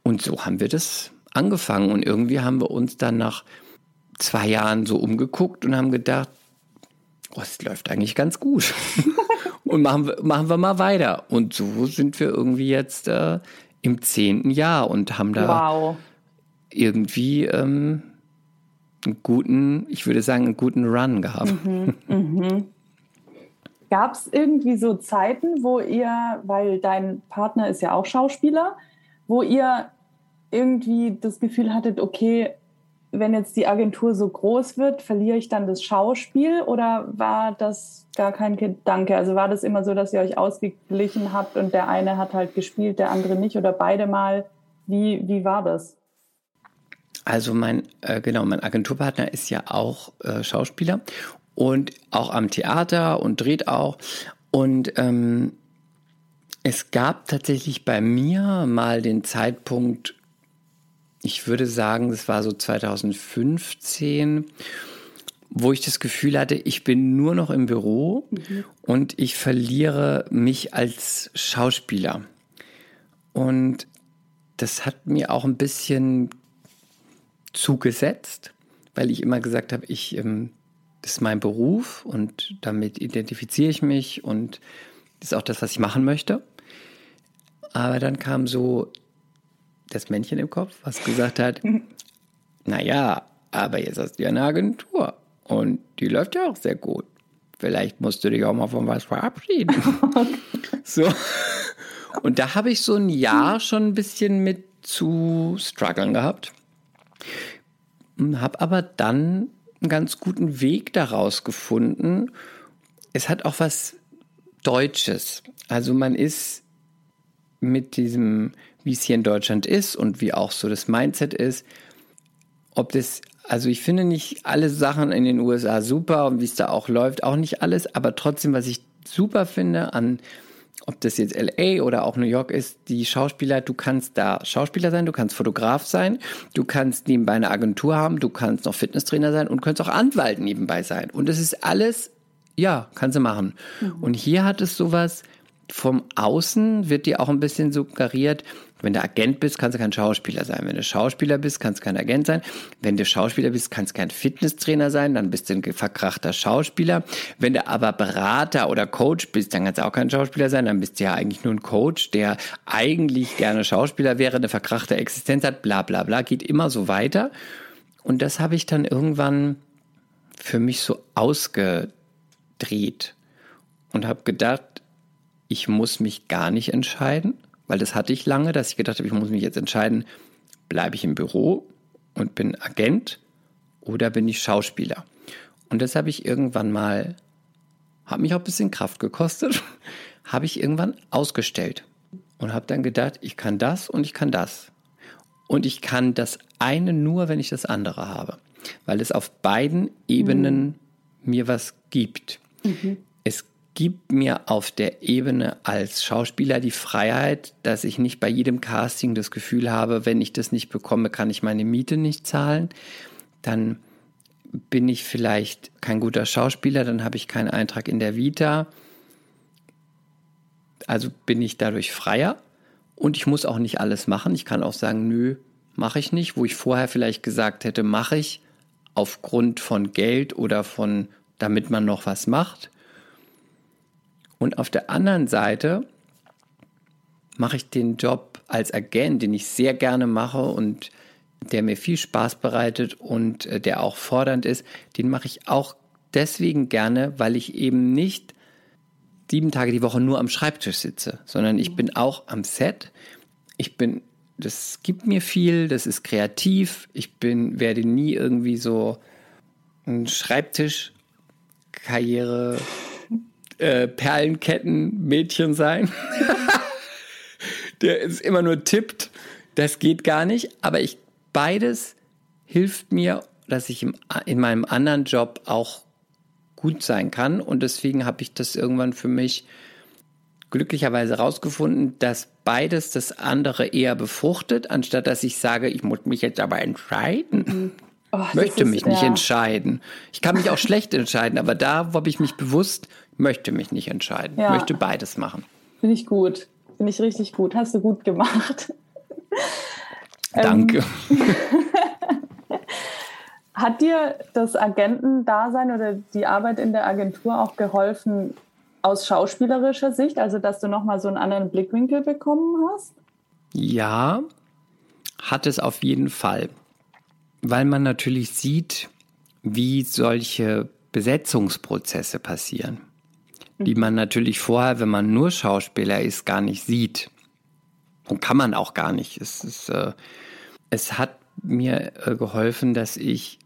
[SPEAKER 2] Und so haben wir das angefangen und irgendwie haben wir uns dann nach zwei Jahren so umgeguckt und haben gedacht, oh, es läuft eigentlich ganz gut. und machen wir, machen wir mal weiter. Und so sind wir irgendwie jetzt äh, im zehnten Jahr und haben da wow. irgendwie ähm, einen guten, ich würde sagen, einen guten Run gehabt. Mhm, mhm.
[SPEAKER 1] Gab es irgendwie so Zeiten, wo ihr, weil dein Partner ist ja auch Schauspieler, wo ihr irgendwie das Gefühl hattet, okay, wenn jetzt die Agentur so groß wird, verliere ich dann das Schauspiel oder war das gar kein Gedanke? Also war das immer so, dass ihr euch ausgeglichen habt und der eine hat halt gespielt, der andere nicht oder beide mal? Wie, wie war das?
[SPEAKER 2] Also mein, äh, genau, mein Agenturpartner ist ja auch äh, Schauspieler und auch am Theater und dreht auch. Und ähm, es gab tatsächlich bei mir mal den Zeitpunkt, ich würde sagen, das war so 2015, wo ich das Gefühl hatte, ich bin nur noch im Büro mhm. und ich verliere mich als Schauspieler. Und das hat mir auch ein bisschen zugesetzt, weil ich immer gesagt habe, ich, ähm, das ist mein Beruf und damit identifiziere ich mich und das ist auch das, was ich machen möchte. Aber dann kam so das Männchen im Kopf, was gesagt hat, naja, aber jetzt hast du ja eine Agentur und die läuft ja auch sehr gut. Vielleicht musst du dich auch mal von was verabschieden. so. Und da habe ich so ein Jahr schon ein bisschen mit zu strugglen gehabt. Habe aber dann einen ganz guten Weg daraus gefunden. Es hat auch was Deutsches. Also man ist mit diesem, wie es hier in Deutschland ist und wie auch so das Mindset ist, ob das, also ich finde nicht alle Sachen in den USA super und wie es da auch läuft, auch nicht alles, aber trotzdem, was ich super finde an, ob das jetzt LA oder auch New York ist, die Schauspieler, du kannst da Schauspieler sein, du kannst Fotograf sein, du kannst nebenbei eine Agentur haben, du kannst noch Fitnesstrainer sein und kannst auch Anwalt nebenbei sein. Und das ist alles, ja, kannst du machen. Mhm. Und hier hat es sowas, vom Außen wird dir auch ein bisschen suggeriert, wenn du Agent bist, kannst du kein Schauspieler sein. Wenn du Schauspieler bist, kannst du kein Agent sein. Wenn du Schauspieler bist, kannst du kein Fitnesstrainer sein, dann bist du ein verkrachter Schauspieler. Wenn du aber Berater oder Coach bist, dann kannst du auch kein Schauspieler sein, dann bist du ja eigentlich nur ein Coach, der eigentlich gerne Schauspieler wäre, eine verkrachte Existenz hat, bla bla bla, geht immer so weiter. Und das habe ich dann irgendwann für mich so ausgedreht und habe gedacht, ich muss mich gar nicht entscheiden, weil das hatte ich lange, dass ich gedacht habe, ich muss mich jetzt entscheiden, bleibe ich im Büro und bin Agent oder bin ich Schauspieler. Und das habe ich irgendwann mal, hat mich auch ein bisschen Kraft gekostet, habe ich irgendwann ausgestellt und habe dann gedacht, ich kann das und ich kann das. Und ich kann das eine nur, wenn ich das andere habe, weil es auf beiden Ebenen mhm. mir was gibt. Mhm. Gibt mir auf der Ebene als Schauspieler die Freiheit, dass ich nicht bei jedem Casting das Gefühl habe, wenn ich das nicht bekomme, kann ich meine Miete nicht zahlen. Dann bin ich vielleicht kein guter Schauspieler, dann habe ich keinen Eintrag in der Vita. Also bin ich dadurch freier und ich muss auch nicht alles machen. Ich kann auch sagen, nö, mache ich nicht, wo ich vorher vielleicht gesagt hätte, mache ich aufgrund von Geld oder von, damit man noch was macht. Und auf der anderen Seite mache ich den Job als Agent, den ich sehr gerne mache und der mir viel Spaß bereitet und äh, der auch fordernd ist, den mache ich auch deswegen gerne, weil ich eben nicht sieben Tage die Woche nur am Schreibtisch sitze, sondern ich bin auch am Set. Ich bin, das gibt mir viel, das ist kreativ. Ich bin, werde nie irgendwie so ein Schreibtischkarriere äh, Perlenketten-Mädchen sein, der es immer nur tippt. Das geht gar nicht. Aber ich beides hilft mir, dass ich im, in meinem anderen Job auch gut sein kann. Und deswegen habe ich das irgendwann für mich glücklicherweise herausgefunden, dass beides das andere eher befruchtet, anstatt dass ich sage, ich muss mich jetzt aber entscheiden. Mhm. Oh, möchte ist, mich nicht ja. entscheiden. Ich kann mich auch schlecht entscheiden, aber da habe ich mich bewusst möchte mich nicht entscheiden. Ja. Möchte beides machen.
[SPEAKER 1] Finde ich gut. Finde ich richtig gut. Hast du gut gemacht.
[SPEAKER 2] Danke. Ähm,
[SPEAKER 1] hat dir das Agentendasein oder die Arbeit in der Agentur auch geholfen aus schauspielerischer Sicht, also dass du nochmal so einen anderen Blickwinkel bekommen hast?
[SPEAKER 2] Ja, hat es auf jeden Fall, weil man natürlich sieht, wie solche Besetzungsprozesse passieren die man natürlich vorher, wenn man nur Schauspieler ist, gar nicht sieht. Und kann man auch gar nicht. Es, ist, äh, es hat mir äh, geholfen, dass ich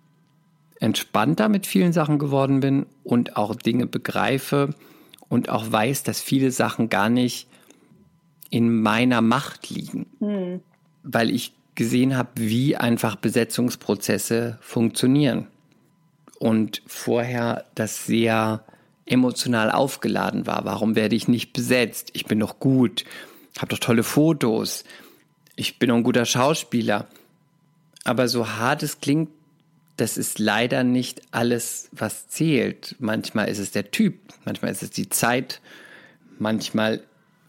[SPEAKER 2] entspannter mit vielen Sachen geworden bin und auch Dinge begreife und auch weiß, dass viele Sachen gar nicht in meiner Macht liegen. Hm. Weil ich gesehen habe, wie einfach Besetzungsprozesse funktionieren. Und vorher das sehr emotional aufgeladen war. Warum werde ich nicht besetzt? Ich bin doch gut, habe doch tolle Fotos, ich bin doch ein guter Schauspieler. Aber so hart es klingt, das ist leider nicht alles, was zählt. Manchmal ist es der Typ, manchmal ist es die Zeit, manchmal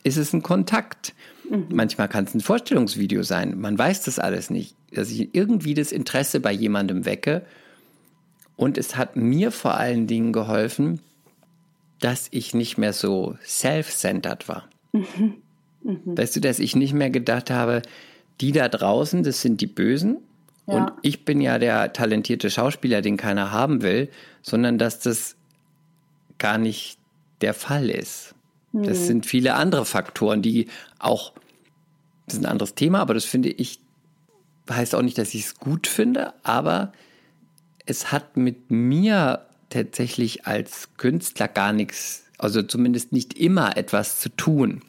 [SPEAKER 2] ist es ein Kontakt, mhm. manchmal kann es ein Vorstellungsvideo sein. Man weiß das alles nicht. Dass ich irgendwie das Interesse bei jemandem wecke. Und es hat mir vor allen Dingen geholfen, dass ich nicht mehr so self-centered war. Mhm. Mhm. Weißt du, dass ich nicht mehr gedacht habe, die da draußen, das sind die Bösen und ich bin ja der talentierte Schauspieler, den keiner haben will, sondern dass das gar nicht der Fall ist. Mhm. Das sind viele andere Faktoren, die auch, das ist ein anderes Thema, aber das finde ich, heißt auch nicht, dass ich es gut finde, aber es hat mit mir tatsächlich als Künstler gar nichts, also zumindest nicht immer etwas zu tun.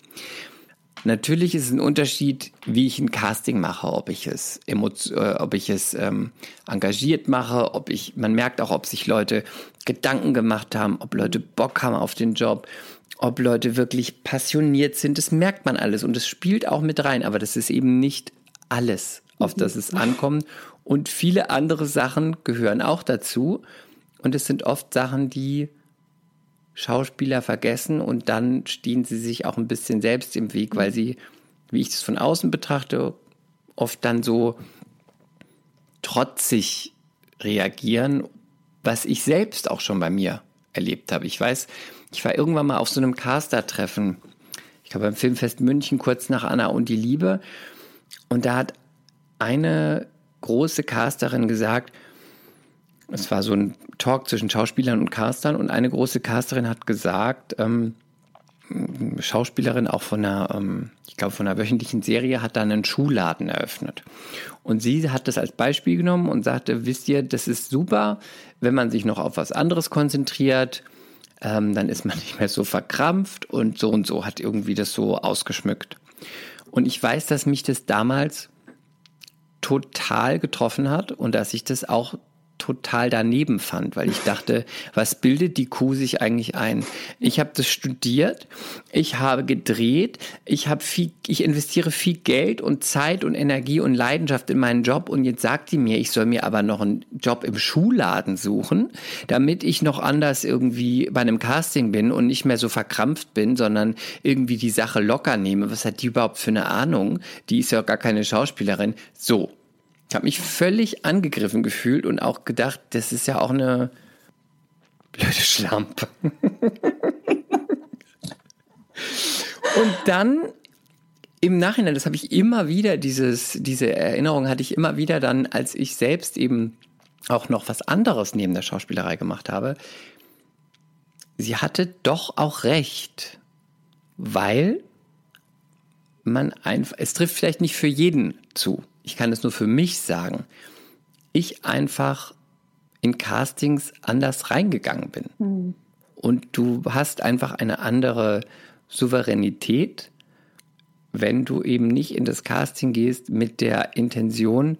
[SPEAKER 2] Natürlich ist es ein Unterschied, wie ich ein Casting mache, ob ich es, äh, ob ich es ähm, engagiert mache, ob ich, man merkt auch, ob sich Leute Gedanken gemacht haben, ob Leute Bock haben auf den Job, ob Leute wirklich passioniert sind. Das merkt man alles und es spielt auch mit rein, aber das ist eben nicht alles, auf das es ankommt. Und viele andere Sachen gehören auch dazu. Und es sind oft Sachen, die Schauspieler vergessen und dann stehen sie sich auch ein bisschen selbst im Weg, weil sie, wie ich das von außen betrachte, oft dann so trotzig reagieren, was ich selbst auch schon bei mir erlebt habe. Ich weiß, ich war irgendwann mal auf so einem Caster-Treffen, ich glaube beim Filmfest München, kurz nach Anna und die Liebe. Und da hat eine große Casterin gesagt, es war so ein Talk zwischen Schauspielern und Castern und eine große Casterin hat gesagt, ähm, Schauspielerin auch von einer, ähm, ich glaube von einer wöchentlichen Serie, hat dann einen Schuhladen eröffnet. Und sie hat das als Beispiel genommen und sagte, wisst ihr, das ist super, wenn man sich noch auf was anderes konzentriert, ähm, dann ist man nicht mehr so verkrampft und so und so hat irgendwie das so ausgeschmückt. Und ich weiß, dass mich das damals total getroffen hat und dass ich das auch total daneben fand, weil ich dachte, was bildet die Kuh sich eigentlich ein? Ich habe das studiert, ich habe gedreht, ich habe viel, ich investiere viel Geld und Zeit und Energie und Leidenschaft in meinen Job und jetzt sagt die mir, ich soll mir aber noch einen Job im Schuhladen suchen, damit ich noch anders irgendwie bei einem Casting bin und nicht mehr so verkrampft bin, sondern irgendwie die Sache locker nehme. Was hat die überhaupt für eine Ahnung? Die ist ja gar keine Schauspielerin. So, ich habe mich völlig angegriffen gefühlt und auch gedacht, das ist ja auch eine blöde Schlampe. und dann im Nachhinein, das habe ich immer wieder, dieses, diese Erinnerung hatte ich immer wieder dann, als ich selbst eben auch noch was anderes neben der Schauspielerei gemacht habe. Sie hatte doch auch recht, weil man einfach, es trifft vielleicht nicht für jeden zu ich kann es nur für mich sagen, ich einfach in Castings anders reingegangen bin. Mhm. Und du hast einfach eine andere Souveränität, wenn du eben nicht in das Casting gehst mit der Intention,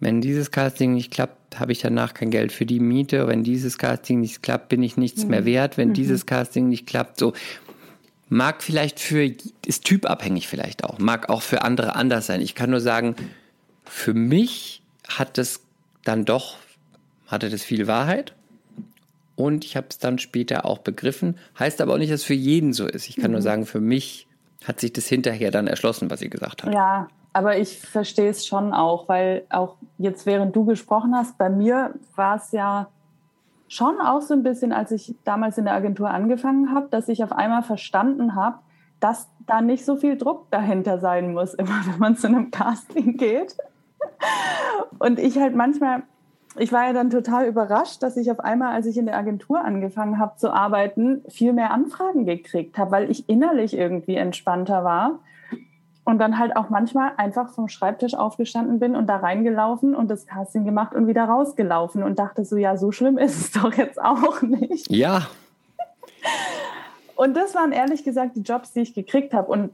[SPEAKER 2] wenn dieses Casting nicht klappt, habe ich danach kein Geld für die Miete. Wenn dieses Casting nicht klappt, bin ich nichts mhm. mehr wert. Wenn mhm. dieses Casting nicht klappt, so Mag vielleicht für, ist typabhängig vielleicht auch, mag auch für andere anders sein. Ich kann nur sagen, für mich hat das dann doch, hatte das viel Wahrheit. Und ich habe es dann später auch begriffen. Heißt aber auch nicht, dass es für jeden so ist. Ich kann mhm. nur sagen, für mich hat sich das hinterher dann erschlossen, was sie gesagt hat.
[SPEAKER 1] Ja, aber ich verstehe es schon auch, weil auch jetzt, während du gesprochen hast, bei mir war es ja schon auch so ein bisschen, als ich damals in der Agentur angefangen habe, dass ich auf einmal verstanden habe, dass da nicht so viel Druck dahinter sein muss, immer wenn man zu einem Casting geht. Und ich halt manchmal, ich war ja dann total überrascht, dass ich auf einmal, als ich in der Agentur angefangen habe zu arbeiten, viel mehr Anfragen gekriegt habe, weil ich innerlich irgendwie entspannter war und dann halt auch manchmal einfach vom Schreibtisch aufgestanden bin und da reingelaufen und das Casting gemacht und wieder rausgelaufen und dachte so, ja, so schlimm ist es doch jetzt auch nicht.
[SPEAKER 2] Ja.
[SPEAKER 1] Und das waren ehrlich gesagt die Jobs, die ich gekriegt habe. Und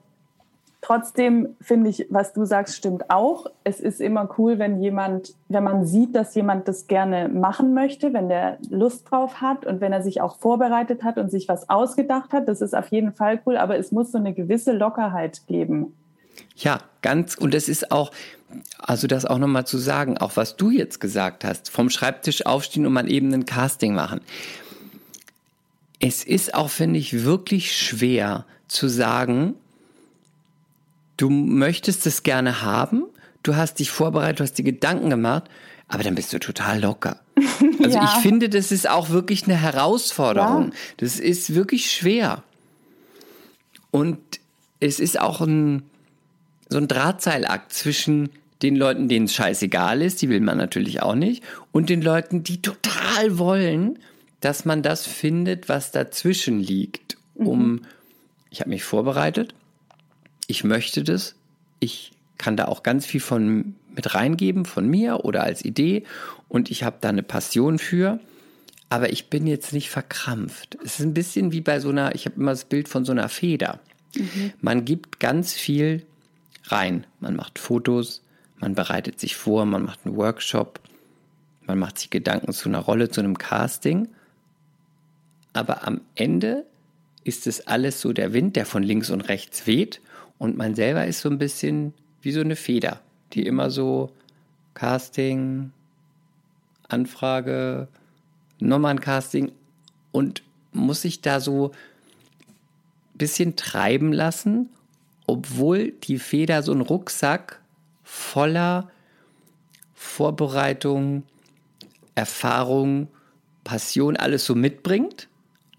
[SPEAKER 1] trotzdem finde ich, was du sagst, stimmt auch. Es ist immer cool, wenn jemand, wenn man sieht, dass jemand das gerne machen möchte, wenn der Lust drauf hat und wenn er sich auch vorbereitet hat und sich was ausgedacht hat. Das ist auf jeden Fall cool, aber es muss so eine gewisse Lockerheit geben
[SPEAKER 2] Ja, ganz, und es ist auch, also das auch nochmal zu sagen, auch was du jetzt gesagt hast, vom Schreibtisch aufstehen und mal eben ein Casting machen. Es ist auch, finde ich, wirklich schwer zu sagen, du möchtest es gerne haben, du hast dich vorbereitet, du hast dir Gedanken gemacht, aber dann bist du total locker. Also ja. ich finde, das ist auch wirklich eine Herausforderung. Ja. Das ist wirklich schwer. Und es ist auch ein, so ein Drahtseilakt zwischen den Leuten, denen es scheißegal ist, die will man natürlich auch nicht, und den Leuten, die total wollen, dass man das findet, was dazwischen liegt, um, mhm. ich habe mich vorbereitet, ich möchte das, ich kann da auch ganz viel von mit reingeben, von mir oder als Idee, und ich habe da eine Passion für, aber ich bin jetzt nicht verkrampft. Es ist ein bisschen wie bei so einer, ich habe immer das Bild von so einer Feder. Mhm. Man gibt ganz viel rein. Man macht Fotos, man bereitet sich vor, man macht einen Workshop, man macht sich Gedanken zu einer Rolle, zu einem Casting. Aber am Ende ist es alles so der Wind, der von links und rechts weht und man selber ist so ein bisschen wie so eine Feder, die immer so Casting, Anfrage, nochmal ein Casting und muss sich da so ein bisschen treiben lassen, obwohl die Feder so ein Rucksack voller Vorbereitung, Erfahrung, Passion alles so mitbringt.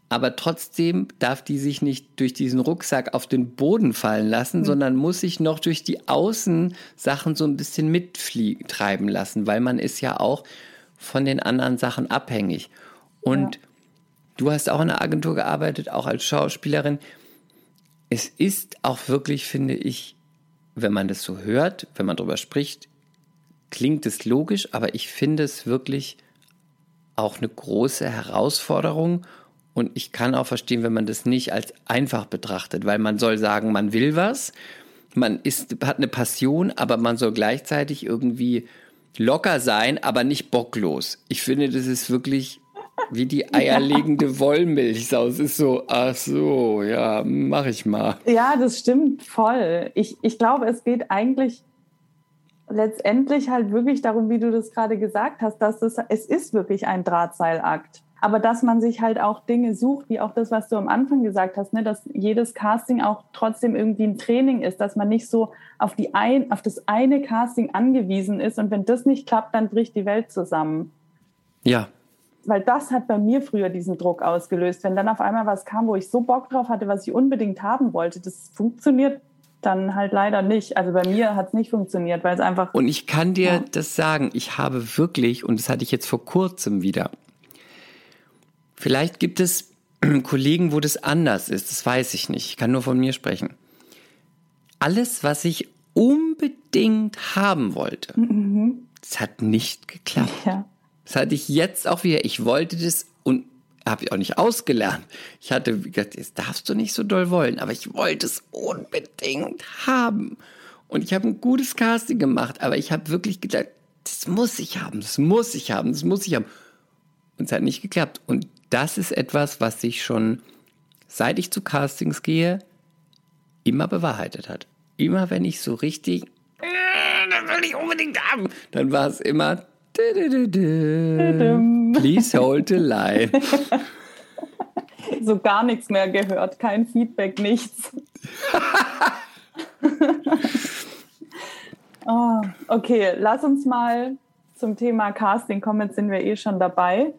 [SPEAKER 2] Aber trotzdem darf die sich nicht durch diesen Rucksack auf den Boden fallen lassen, mhm. sondern muss sich noch durch die Außensachen so ein bisschen mittreiben lassen, weil man ist ja auch von den anderen Sachen abhängig. Und ja. du hast auch in der Agentur gearbeitet, auch als Schauspielerin. Es ist auch wirklich, finde ich, wenn man das so hört, wenn man darüber spricht, klingt es logisch, aber ich finde es wirklich auch eine große Herausforderung. Und ich kann auch verstehen, wenn man das nicht als einfach betrachtet, weil man soll sagen, man will was, man ist, hat eine Passion, aber man soll gleichzeitig irgendwie locker sein, aber nicht bocklos. Ich finde, das ist wirklich wie die eierlegende Wollmilchsau. Es ist so, ach so, ja, mach ich mal.
[SPEAKER 1] Ja, das stimmt voll. Ich, ich glaube, es geht eigentlich letztendlich halt wirklich darum, wie du das gerade gesagt hast, dass es, es ist wirklich ein Drahtseilakt. Aber dass man sich halt auch Dinge sucht, wie auch das, was du am Anfang gesagt hast, ne, dass jedes Casting auch trotzdem irgendwie ein Training ist, dass man nicht so auf, die ein, auf das eine Casting angewiesen ist und wenn das nicht klappt, dann bricht die Welt zusammen.
[SPEAKER 2] Ja,
[SPEAKER 1] weil das hat bei mir früher diesen Druck ausgelöst. Wenn dann auf einmal was kam, wo ich so Bock drauf hatte, was ich unbedingt haben wollte, das funktioniert dann halt leider nicht. Also bei mir hat es nicht funktioniert, weil es einfach.
[SPEAKER 2] Und ich kann dir ja. das sagen, ich habe wirklich, und das hatte ich jetzt vor kurzem wieder, vielleicht gibt es Kollegen, wo das anders ist, das weiß ich nicht. Ich kann nur von mir sprechen. Alles, was ich unbedingt haben wollte, mhm. das hat nicht geklappt. Ja. Das hatte ich jetzt auch wieder. Ich wollte das und habe ich auch nicht ausgelernt. Ich hatte gesagt, das darfst du nicht so doll wollen, aber ich wollte es unbedingt haben. Und ich habe ein gutes Casting gemacht, aber ich habe wirklich gedacht, das muss ich haben, das muss ich haben, das muss ich haben. Und es hat nicht geklappt. Und das ist etwas, was sich schon, seit ich zu Castings gehe, immer bewahrheitet hat. Immer wenn ich so richtig, äh, das will ich unbedingt haben, dann war es immer, Please hold the line.
[SPEAKER 1] So gar nichts mehr gehört, kein Feedback, nichts. oh, okay, lass uns mal zum Thema Casting kommen. Jetzt sind wir eh schon dabei.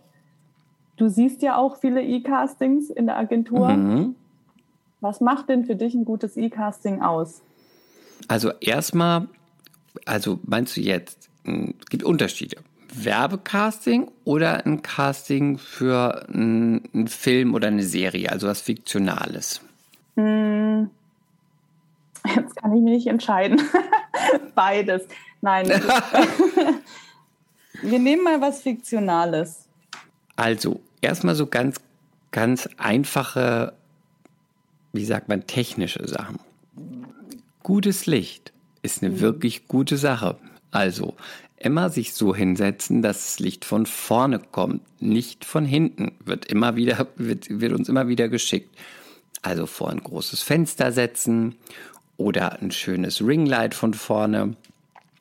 [SPEAKER 1] Du siehst ja auch viele E-Castings in der Agentur. Mhm. Was macht denn für dich ein gutes E-Casting aus?
[SPEAKER 2] Also erstmal, also meinst du jetzt es gibt Unterschiede. Werbecasting oder ein Casting für einen Film oder eine Serie, also was Fiktionales?
[SPEAKER 1] Hm. Jetzt kann ich mich nicht entscheiden. Beides. Nein. Wir nehmen mal was Fiktionales.
[SPEAKER 2] Also, erstmal so ganz, ganz einfache, wie sagt man, technische Sachen. Gutes Licht ist eine mhm. wirklich gute Sache. Also immer sich so hinsetzen, dass das Licht von vorne kommt, nicht von hinten. Wird immer wieder, wird, wird uns immer wieder geschickt. Also vor ein großes Fenster setzen oder ein schönes Ringlight von vorne.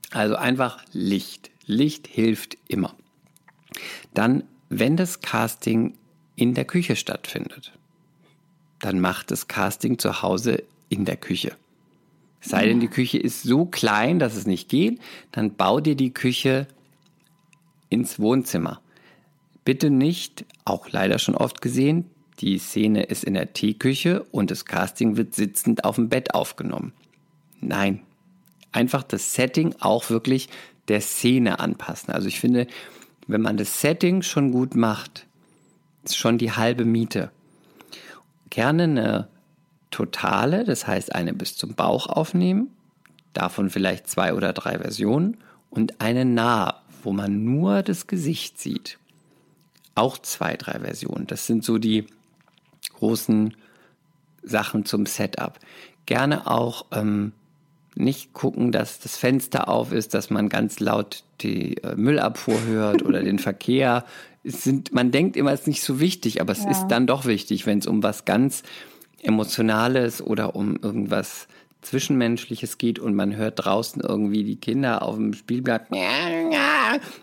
[SPEAKER 2] Also einfach Licht. Licht hilft immer. Dann, wenn das Casting in der Küche stattfindet, dann macht das Casting zu Hause in der Küche. Sei denn, die Küche ist so klein, dass es nicht geht, dann bau dir die Küche ins Wohnzimmer. Bitte nicht, auch leider schon oft gesehen, die Szene ist in der Teeküche und das Casting wird sitzend auf dem Bett aufgenommen. Nein, einfach das Setting auch wirklich der Szene anpassen. Also ich finde, wenn man das Setting schon gut macht, ist schon die halbe Miete. Gerne eine totale, das heißt eine bis zum Bauch aufnehmen, davon vielleicht zwei oder drei Versionen und eine nah, wo man nur das Gesicht sieht. Auch zwei, drei Versionen. Das sind so die großen Sachen zum Setup. Gerne auch ähm, nicht gucken, dass das Fenster auf ist, dass man ganz laut die äh, Müllabfuhr hört oder den Verkehr. Es sind, man denkt immer, es ist nicht so wichtig, aber es ja. ist dann doch wichtig, wenn es um was ganz Emotionales oder um irgendwas Zwischenmenschliches geht und man hört draußen irgendwie die Kinder auf dem Spielplatz.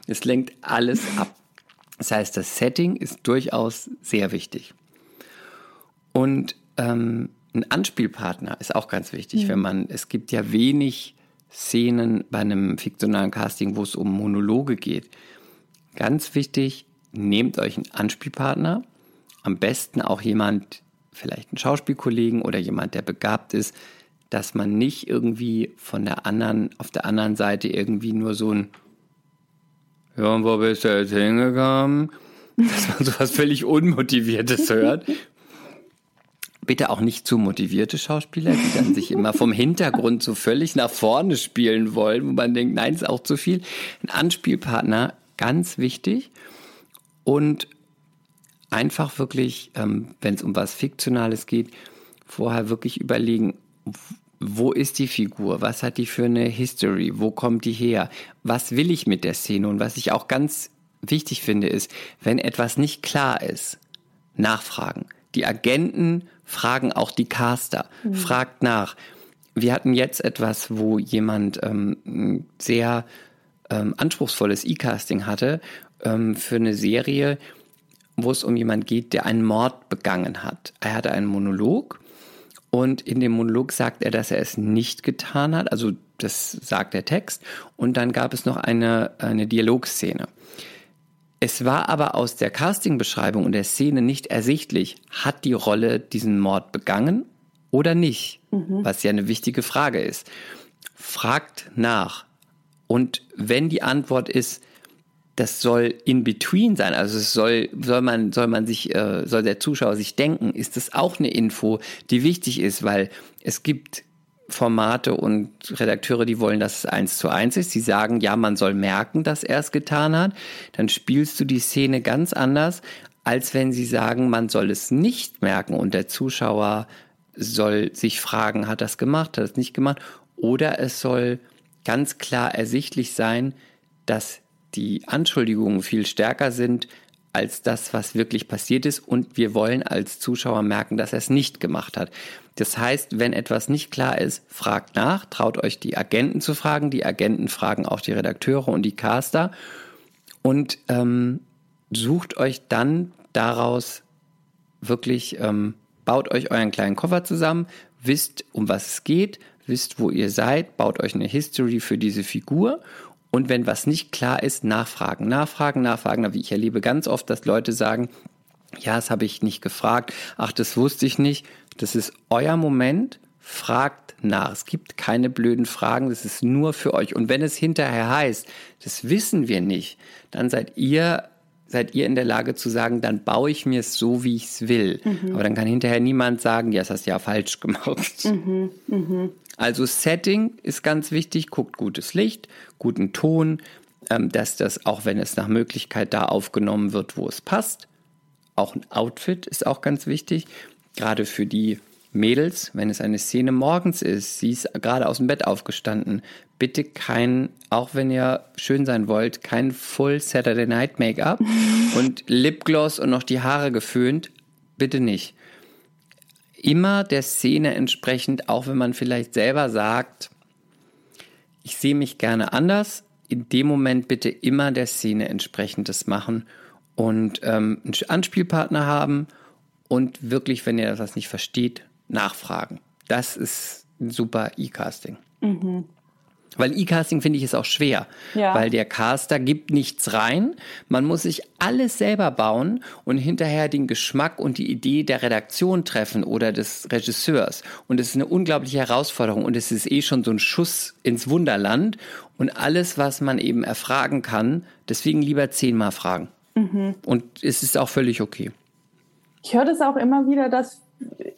[SPEAKER 2] Es lenkt alles ab. Das heißt, das Setting ist durchaus sehr wichtig. Und ähm, ein Anspielpartner ist auch ganz wichtig, mhm. wenn man, es gibt ja wenig Szenen bei einem fiktionalen Casting, wo es um Monologe geht. Ganz wichtig, nehmt euch einen Anspielpartner, am besten auch jemand, vielleicht einen Schauspielkollegen oder jemand, der begabt ist, dass man nicht irgendwie von der anderen, auf der anderen Seite irgendwie nur so ein Ja, und wo bist du jetzt hingekommen? Dass man sowas völlig Unmotiviertes hört, bitte auch nicht zu motivierte Schauspieler, die dann sich immer vom Hintergrund so völlig nach vorne spielen wollen, wo man denkt, nein, ist auch zu viel. Ein Anspielpartner, ganz wichtig. Und einfach wirklich, ähm, wenn es um was Fiktionales geht, vorher wirklich überlegen, wo ist die Figur? Was hat die für eine History? Wo kommt die her? Was will ich mit der Szene? Und was ich auch ganz wichtig finde, ist, wenn etwas nicht klar ist, nachfragen. Die Agenten fragen auch die Caster, mhm. fragt nach. Wir hatten jetzt etwas, wo jemand ähm, sehr ähm, anspruchsvolles E-Casting hatte ähm, für eine Serie, wo es um jemand geht, der einen Mord begangen hat. Er hatte einen Monolog und in dem Monolog sagt er, dass er es nicht getan hat. Also das sagt der Text. Und dann gab es noch eine, eine Dialogszene. Es war aber aus der Castingbeschreibung und der Szene nicht ersichtlich, hat die Rolle diesen Mord begangen oder nicht, mhm. was ja eine wichtige Frage ist. Fragt nach. Und wenn die Antwort ist, das soll in between sein, also es soll, soll man, soll man sich, äh, soll der Zuschauer sich denken, ist das auch eine Info, die wichtig ist, weil es gibt Formate und Redakteure, die wollen, dass es eins zu eins ist. Die sagen, ja, man soll merken, dass er es getan hat. Dann spielst du die Szene ganz anders, als wenn sie sagen, man soll es nicht merken und der Zuschauer soll sich fragen, hat das gemacht, hat das nicht gemacht? Oder es soll ganz klar ersichtlich sein, dass die Anschuldigungen viel stärker sind als das, was wirklich passiert ist. Und wir wollen als Zuschauer merken, dass er es nicht gemacht hat. Das heißt, wenn etwas nicht klar ist, fragt nach, traut euch die Agenten zu fragen. Die Agenten fragen auch die Redakteure und die Caster. Und ähm, sucht euch dann daraus wirklich, ähm, baut euch euren kleinen Koffer zusammen, wisst, um was es geht, wisst, wo ihr seid, baut euch eine History für diese Figur und wenn was nicht klar ist, nachfragen, nachfragen, nachfragen. Wie ich erlebe ganz oft, dass Leute sagen, ja, das habe ich nicht gefragt, ach, das wusste ich nicht. Das ist euer Moment, fragt nach. Es gibt keine blöden Fragen, das ist nur für euch. Und wenn es hinterher heißt, das wissen wir nicht, dann seid ihr seid ihr in der Lage zu sagen, dann baue ich mir es so, wie ich es will. Mhm. Aber dann kann hinterher niemand sagen, ja, das hast du ja falsch gemacht. Mhm. Mhm. Also Setting ist ganz wichtig, guckt gutes Licht, guten Ton, ähm, dass das, auch wenn es nach Möglichkeit da aufgenommen wird, wo es passt. Auch ein Outfit ist auch ganz wichtig, gerade für die Mädels, wenn es eine Szene morgens ist, sie ist gerade aus dem Bett aufgestanden, bitte kein, auch wenn ihr schön sein wollt, kein Full Saturday Night Make-up und Lipgloss und noch die Haare geföhnt, bitte nicht immer der Szene entsprechend, auch wenn man vielleicht selber sagt, ich sehe mich gerne anders, in dem Moment bitte immer der Szene entsprechendes machen und ähm, einen Anspielpartner haben und wirklich, wenn ihr das nicht versteht, nachfragen. Das ist ein super E-Casting. Mhm. Weil E-Casting finde ich ist auch schwer, ja. weil der Caster gibt nichts rein. Man muss sich alles selber bauen und hinterher den Geschmack und die Idee der Redaktion treffen oder des Regisseurs. Und es ist eine unglaubliche Herausforderung und es ist eh schon so ein Schuss ins Wunderland und alles, was man eben erfragen kann, deswegen lieber zehnmal fragen. Mhm. Und es ist auch völlig okay.
[SPEAKER 1] Ich höre das auch immer wieder, dass,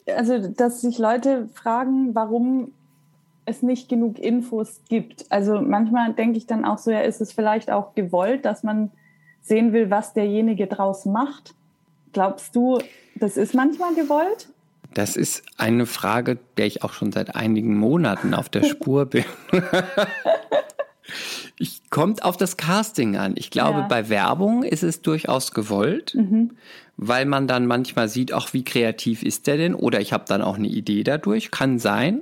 [SPEAKER 1] also, dass sich Leute fragen, warum es nicht genug Infos gibt. Also manchmal denke ich dann auch so, ja, ist es vielleicht auch gewollt, dass man sehen will, was derjenige draus macht. Glaubst du, das ist manchmal gewollt?
[SPEAKER 2] Das ist eine Frage, der ich auch schon seit einigen Monaten auf der Spur bin. ich kommt auf das Casting an. Ich glaube, ja. bei Werbung ist es durchaus gewollt, mhm. weil man dann manchmal sieht, auch wie kreativ ist der denn? Oder ich habe dann auch eine Idee dadurch. Kann sein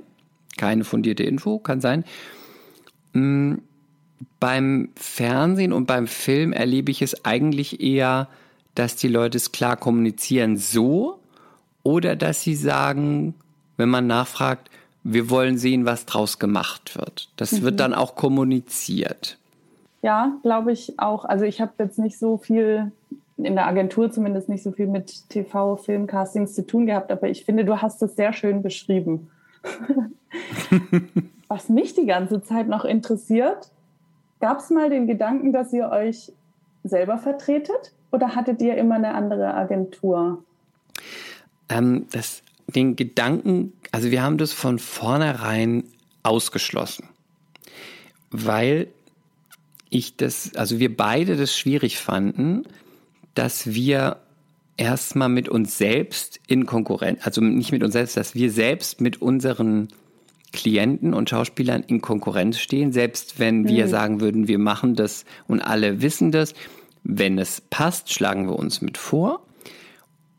[SPEAKER 2] keine fundierte Info, kann sein. Mhm. Beim Fernsehen und beim Film erlebe ich es eigentlich eher, dass die Leute es klar kommunizieren so oder dass sie sagen, wenn man nachfragt, wir wollen sehen, was draus gemacht wird. Das mhm. wird dann auch kommuniziert.
[SPEAKER 1] Ja, glaube ich auch. Also ich habe jetzt nicht so viel in der Agentur zumindest nicht so viel mit TV, Filmcastings zu tun gehabt, aber ich finde, du hast es sehr schön beschrieben. Was mich die ganze Zeit noch interessiert, gab es mal den Gedanken, dass ihr euch selber vertretet oder hattet ihr immer eine andere Agentur?
[SPEAKER 2] Ähm, das, den Gedanken, also wir haben das von vornherein ausgeschlossen, weil ich das, also wir beide das schwierig fanden, dass wir erstmal mit uns selbst in Konkurrenz, also nicht mit uns selbst, dass wir selbst mit unseren Klienten und Schauspielern in Konkurrenz stehen, selbst wenn wir mhm. sagen würden, wir machen das und alle wissen das. Wenn es passt, schlagen wir uns mit vor.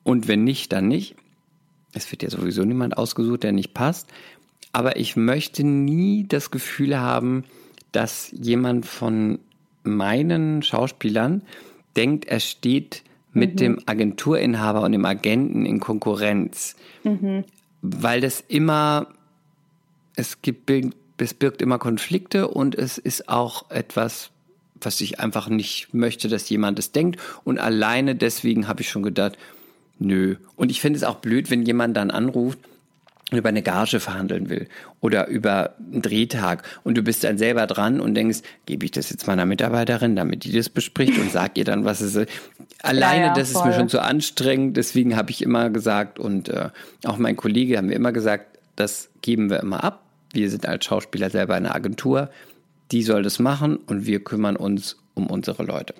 [SPEAKER 2] Und wenn nicht, dann nicht. Es wird ja sowieso niemand ausgesucht, der nicht passt. Aber ich möchte nie das Gefühl haben, dass jemand von meinen Schauspielern denkt, er steht mit mhm. dem Agenturinhaber und dem Agenten in Konkurrenz. Mhm. Weil das immer, es gibt, es birgt immer Konflikte und es ist auch etwas, was ich einfach nicht möchte, dass jemand es denkt. Und alleine deswegen habe ich schon gedacht, nö. Und ich finde es auch blöd, wenn jemand dann anruft über eine Gage verhandeln will oder über einen Drehtag und du bist dann selber dran und denkst, gebe ich das jetzt meiner Mitarbeiterin, damit die das bespricht und sag ihr dann, was es ist. Alleine, ja, ja, das voll. ist mir schon zu anstrengend, deswegen habe ich immer gesagt und äh, auch mein Kollege haben wir immer gesagt, das geben wir immer ab. Wir sind als Schauspieler selber eine Agentur, die soll das machen und wir kümmern uns um unsere Leute.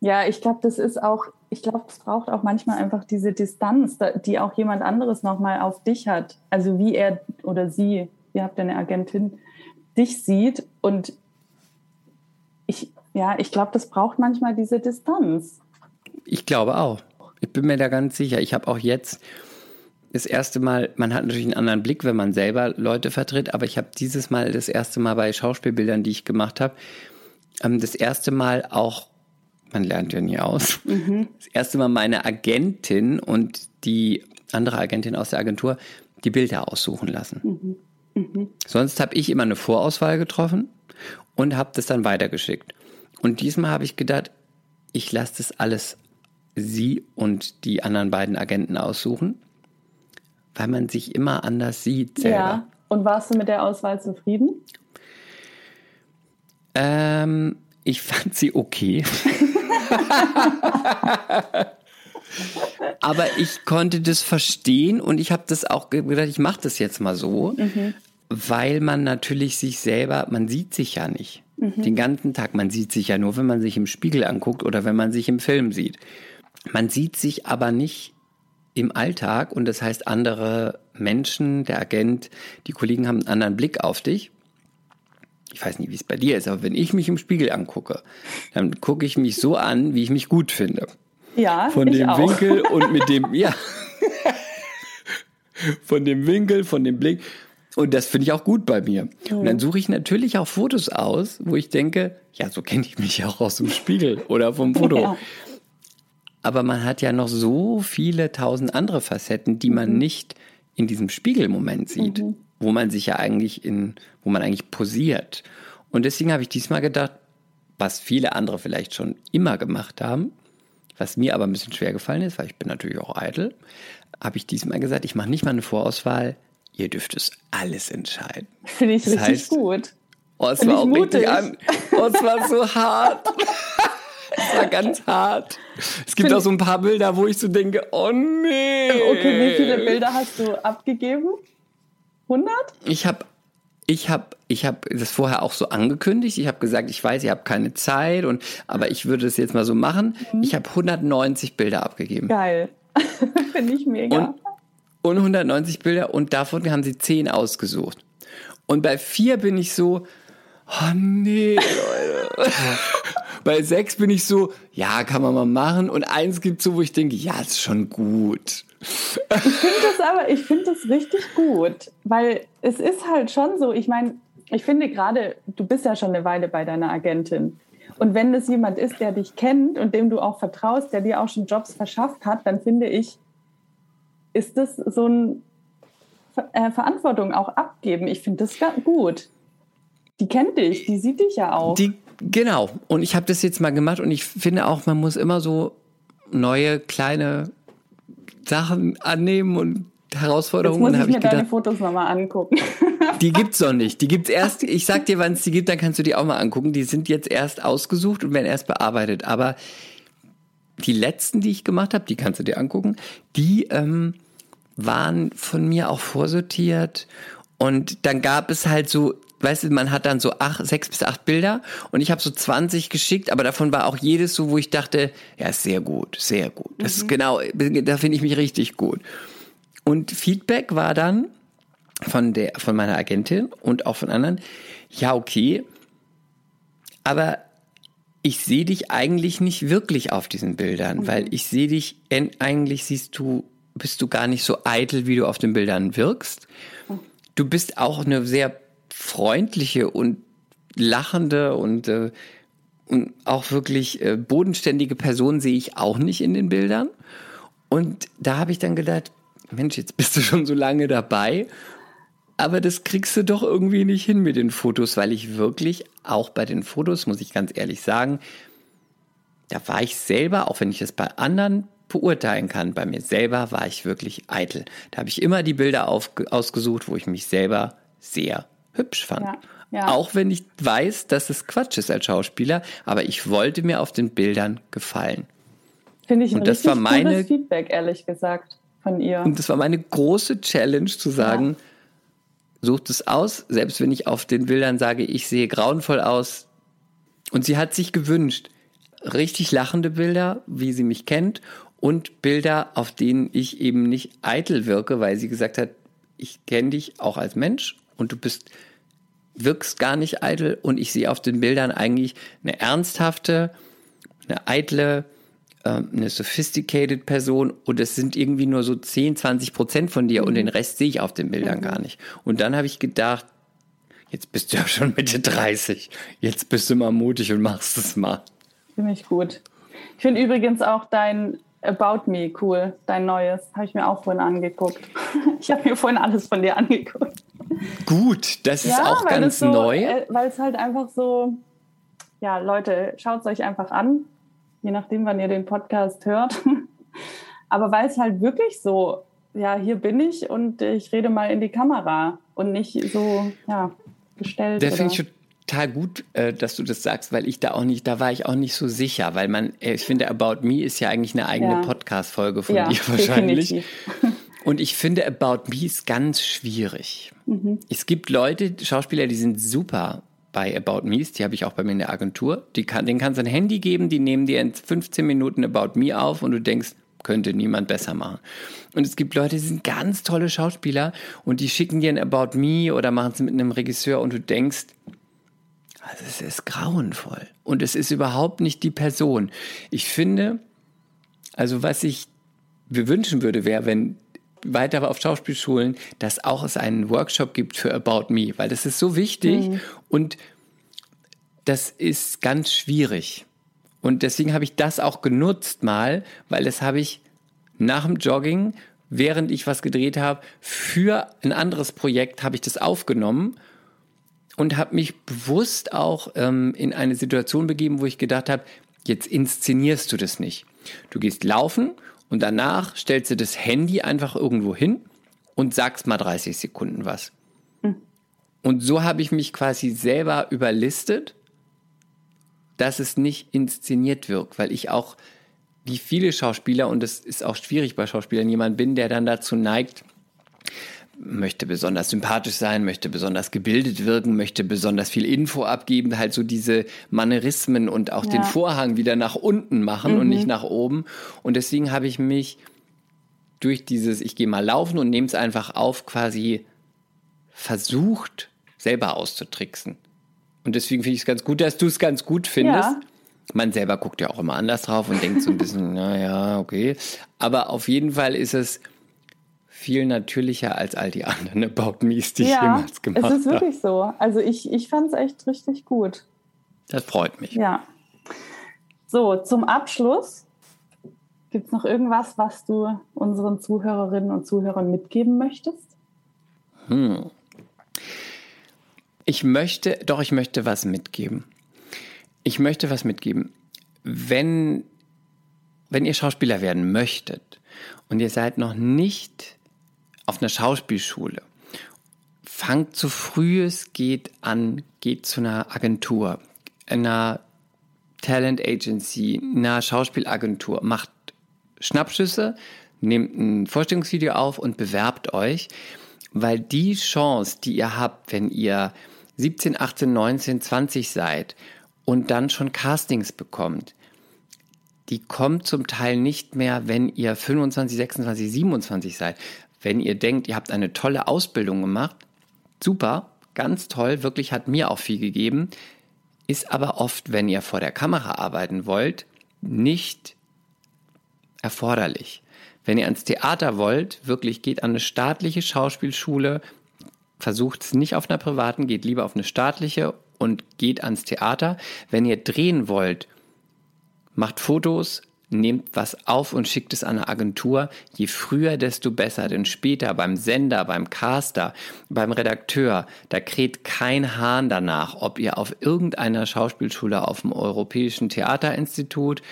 [SPEAKER 1] Ja, ich glaube, das ist auch, ich glaube, es braucht auch manchmal einfach diese Distanz, die auch jemand anderes nochmal auf dich hat. Also wie er oder sie, ihr habt ja eine Agentin, dich sieht. Und ich, ja, ich glaube, das braucht manchmal diese Distanz.
[SPEAKER 2] Ich glaube auch. Ich bin mir da ganz sicher. Ich habe auch jetzt das erste Mal, man hat natürlich einen anderen Blick, wenn man selber Leute vertritt, aber ich habe dieses Mal das erste Mal bei Schauspielbildern, die ich gemacht habe, ähm, das erste Mal auch man lernt ja nie aus. Mhm. Das erste Mal meine Agentin und die andere Agentin aus der Agentur die Bilder aussuchen lassen. Mhm. Mhm. Sonst habe ich immer eine Vorauswahl getroffen und habe das dann weitergeschickt. Und diesmal habe ich gedacht, ich lasse das alles sie und die anderen beiden Agenten aussuchen, weil man sich immer anders sieht selber. Ja.
[SPEAKER 1] Und warst du mit der Auswahl zufrieden?
[SPEAKER 2] Ähm, ich fand sie okay. Aber ich konnte das verstehen und ich habe das auch gedacht, ich mache das jetzt mal so, mhm. weil man natürlich sich selber, man sieht sich ja nicht mhm. den ganzen Tag. Man sieht sich ja nur, wenn man sich im Spiegel anguckt oder wenn man sich im Film sieht. Man sieht sich aber nicht im Alltag und das heißt, andere Menschen, der Agent, die Kollegen haben einen anderen Blick auf dich ich weiß nicht, wie es bei dir ist, aber wenn ich mich im Spiegel angucke, dann gucke ich mich so an, wie ich mich gut finde.
[SPEAKER 1] Ja,
[SPEAKER 2] Von dem
[SPEAKER 1] auch.
[SPEAKER 2] Winkel und mit dem, ja. von dem Winkel, von dem Blick. Und das finde ich auch gut bei mir. Mhm. Und dann suche ich natürlich auch Fotos aus, wo ich denke, ja, so kenne ich mich auch aus dem Spiegel oder vom Foto. Ja. Aber man hat ja noch so viele tausend andere Facetten, die man mhm. nicht in diesem Spiegelmoment sieht, mhm. Wo man sich ja eigentlich in, wo man eigentlich posiert. Und deswegen habe ich diesmal gedacht, was viele andere vielleicht schon immer gemacht haben, was mir aber ein bisschen schwer gefallen ist, weil ich bin natürlich auch eitel, habe ich diesmal gesagt, ich mache nicht mal eine Vorauswahl, ihr dürft es alles entscheiden.
[SPEAKER 1] Finde ich das richtig heißt, gut.
[SPEAKER 2] Oh, es Find war auch mutig. richtig an. Oh, es war so hart. es war ganz hart. Es gibt Find auch so ein paar Bilder, wo ich so denke, oh nee.
[SPEAKER 1] Okay, wie viele Bilder hast du abgegeben? 100?
[SPEAKER 2] Ich habe ich habe ich hab das vorher auch so angekündigt. Ich habe gesagt, ich weiß, ihr habt keine Zeit, und, aber ich würde es jetzt mal so machen. Mhm. Ich habe 190 Bilder abgegeben.
[SPEAKER 1] Geil. Finde ich mega.
[SPEAKER 2] Und, und 190 Bilder und davon haben sie 10 ausgesucht. Und bei 4 bin ich so, oh nee, Leute. bei 6 bin ich so, ja, kann man mal machen. Und eins gibt so, wo ich denke, ja, ist schon gut.
[SPEAKER 1] Ich finde das aber, ich finde das richtig gut, weil es ist halt schon so, ich meine, ich finde gerade, du bist ja schon eine Weile bei deiner Agentin. Und wenn es jemand ist, der dich kennt und dem du auch vertraust, der dir auch schon Jobs verschafft hat, dann finde ich, ist das so ein äh, Verantwortung auch abgeben. Ich finde das gut. Die kennt dich, die sieht dich ja auch.
[SPEAKER 2] Die, genau. Und ich habe das jetzt mal gemacht und ich finde auch, man muss immer so neue kleine Sachen annehmen und Herausforderungen.
[SPEAKER 1] Jetzt muss ich mir gedacht, deine Fotos nochmal angucken.
[SPEAKER 2] Die gibt's noch nicht. Die gibt's erst, ich sag dir, wann es die gibt, dann kannst du die auch mal angucken. Die sind jetzt erst ausgesucht und werden erst bearbeitet. Aber die letzten, die ich gemacht habe, die kannst du dir angucken, die ähm, waren von mir auch vorsortiert. Und dann gab es halt so weißt du, man hat dann so acht, sechs bis acht Bilder und ich habe so 20 geschickt, aber davon war auch jedes so, wo ich dachte, ja, ist sehr gut, sehr gut. Das mhm. ist genau, da finde ich mich richtig gut. Und Feedback war dann von der, von meiner Agentin und auch von anderen, ja, okay, aber ich sehe dich eigentlich nicht wirklich auf diesen Bildern, mhm. weil ich sehe dich, eigentlich siehst du, bist du gar nicht so eitel, wie du auf den Bildern wirkst. Mhm. Du bist auch eine sehr freundliche und lachende und, äh, und auch wirklich äh, bodenständige Person sehe ich auch nicht in den Bildern. Und da habe ich dann gedacht, Mensch, jetzt bist du schon so lange dabei, aber das kriegst du doch irgendwie nicht hin mit den Fotos, weil ich wirklich auch bei den Fotos, muss ich ganz ehrlich sagen, da war ich selber, auch wenn ich das bei anderen beurteilen kann, bei mir selber war ich wirklich eitel. Da habe ich immer die Bilder auf, ausgesucht, wo ich mich selber sehr hübsch fand. Ja, ja. Auch wenn ich weiß, dass es Quatsch ist als Schauspieler, aber ich wollte mir auf den Bildern gefallen.
[SPEAKER 1] Finde ich ein und das war meine Feedback, ehrlich gesagt, von ihr.
[SPEAKER 2] Und das war meine große Challenge zu sagen, ja. sucht es aus, selbst wenn ich auf den Bildern sage, ich sehe grauenvoll aus. Und sie hat sich gewünscht, richtig lachende Bilder, wie sie mich kennt, und Bilder, auf denen ich eben nicht eitel wirke, weil sie gesagt hat, ich kenne dich auch als Mensch und du bist wirkst gar nicht eitel und ich sehe auf den Bildern eigentlich eine ernsthafte, eine eitle, ähm, eine sophisticated Person und es sind irgendwie nur so 10, 20 Prozent von dir mhm. und den Rest sehe ich auf den Bildern mhm. gar nicht. Und dann habe ich gedacht, jetzt bist du ja schon Mitte 30, jetzt bist du mal mutig und machst es mal.
[SPEAKER 1] Finde ich gut. Ich finde übrigens auch dein About Me cool, dein neues, habe ich mir auch vorhin angeguckt. Ich habe mir vorhin alles von dir angeguckt.
[SPEAKER 2] Gut, das ist ja, auch ganz
[SPEAKER 1] so,
[SPEAKER 2] neu.
[SPEAKER 1] Äh, weil es halt einfach so, ja, Leute, schaut es euch einfach an, je nachdem, wann ihr den Podcast hört. Aber weil es halt wirklich so, ja, hier bin ich und ich rede mal in die Kamera und nicht so, ja, gestellt.
[SPEAKER 2] Der finde ich total gut, äh, dass du das sagst, weil ich da auch nicht, da war ich auch nicht so sicher, weil man, äh, ich finde, About Me ist ja eigentlich eine eigene ja. Podcast-Folge von ja, dir wahrscheinlich. Definitiv. Und ich finde, About Me ist ganz schwierig. Mhm. Es gibt Leute, Schauspieler, die sind super bei About Me, die habe ich auch bei mir in der Agentur. Die kann, denen kannst du ein Handy geben, die nehmen dir in 15 Minuten About Me auf und du denkst, könnte niemand besser machen. Und es gibt Leute, die sind ganz tolle Schauspieler und die schicken dir ein About Me oder machen es mit einem Regisseur und du denkst, also es ist grauenvoll. Und es ist überhaupt nicht die Person. Ich finde, also was ich mir wünschen würde, wäre, wenn weiter auf Schauspielschulen, dass auch es einen Workshop gibt für About Me, weil das ist so wichtig mhm. und das ist ganz schwierig. Und deswegen habe ich das auch genutzt mal, weil das habe ich nach dem Jogging, während ich was gedreht habe, für ein anderes Projekt habe ich das aufgenommen und habe mich bewusst auch ähm, in eine Situation begeben, wo ich gedacht habe, jetzt inszenierst du das nicht. Du gehst laufen und danach stellst du das Handy einfach irgendwo hin und sagst mal 30 Sekunden was. Hm. Und so habe ich mich quasi selber überlistet dass es nicht inszeniert wirkt, weil ich auch, wie viele Schauspieler, und es ist auch schwierig bei Schauspielern, jemand bin, der dann dazu neigt, möchte besonders sympathisch sein, möchte besonders gebildet wirken, möchte besonders viel Info abgeben, halt so diese Manierismen und auch ja. den Vorhang wieder nach unten machen mhm. und nicht nach oben. Und deswegen habe ich mich durch dieses, ich gehe mal laufen und nehme es einfach auf, quasi versucht, selber auszutricksen. Und deswegen finde ich es ganz gut, dass du es ganz gut findest. Ja. Man selber guckt ja auch immer anders drauf und denkt so ein bisschen, naja, okay. Aber auf jeden Fall ist es viel natürlicher als all die anderen About Me's, die ja, ich jemals gemacht habe.
[SPEAKER 1] Es ist wirklich so. Also ich, ich fand es echt richtig gut.
[SPEAKER 2] Das freut mich.
[SPEAKER 1] Ja. So, zum Abschluss. Gibt es noch irgendwas, was du unseren Zuhörerinnen und Zuhörern mitgeben möchtest?
[SPEAKER 2] Hm. Ich möchte, doch, ich möchte was mitgeben. Ich möchte was mitgeben. Wenn, wenn ihr Schauspieler werden möchtet und ihr seid noch nicht auf einer Schauspielschule, fangt so früh es geht an, geht zu einer Agentur, einer Talent Agency, einer Schauspielagentur, macht Schnappschüsse, nehmt ein Vorstellungsvideo auf und bewerbt euch, weil die Chance, die ihr habt, wenn ihr 17, 18, 19, 20 seid und dann schon Castings bekommt, die kommt zum Teil nicht mehr, wenn ihr 25, 26, 27 seid. Wenn ihr denkt, ihr habt eine tolle Ausbildung gemacht, super, ganz toll, wirklich hat mir auch viel gegeben, ist aber oft, wenn ihr vor der Kamera arbeiten wollt, nicht erforderlich. Wenn ihr ans Theater wollt, wirklich geht an eine staatliche Schauspielschule, versucht es nicht auf einer privaten, geht lieber auf eine staatliche und geht ans Theater. Wenn ihr drehen wollt, macht Fotos, nehmt was auf und schickt es an eine Agentur. Je früher, desto besser. Denn später beim Sender, beim Caster, beim Redakteur, da kräht kein Hahn danach, ob ihr auf irgendeiner Schauspielschule, auf dem Europäischen Theaterinstitut,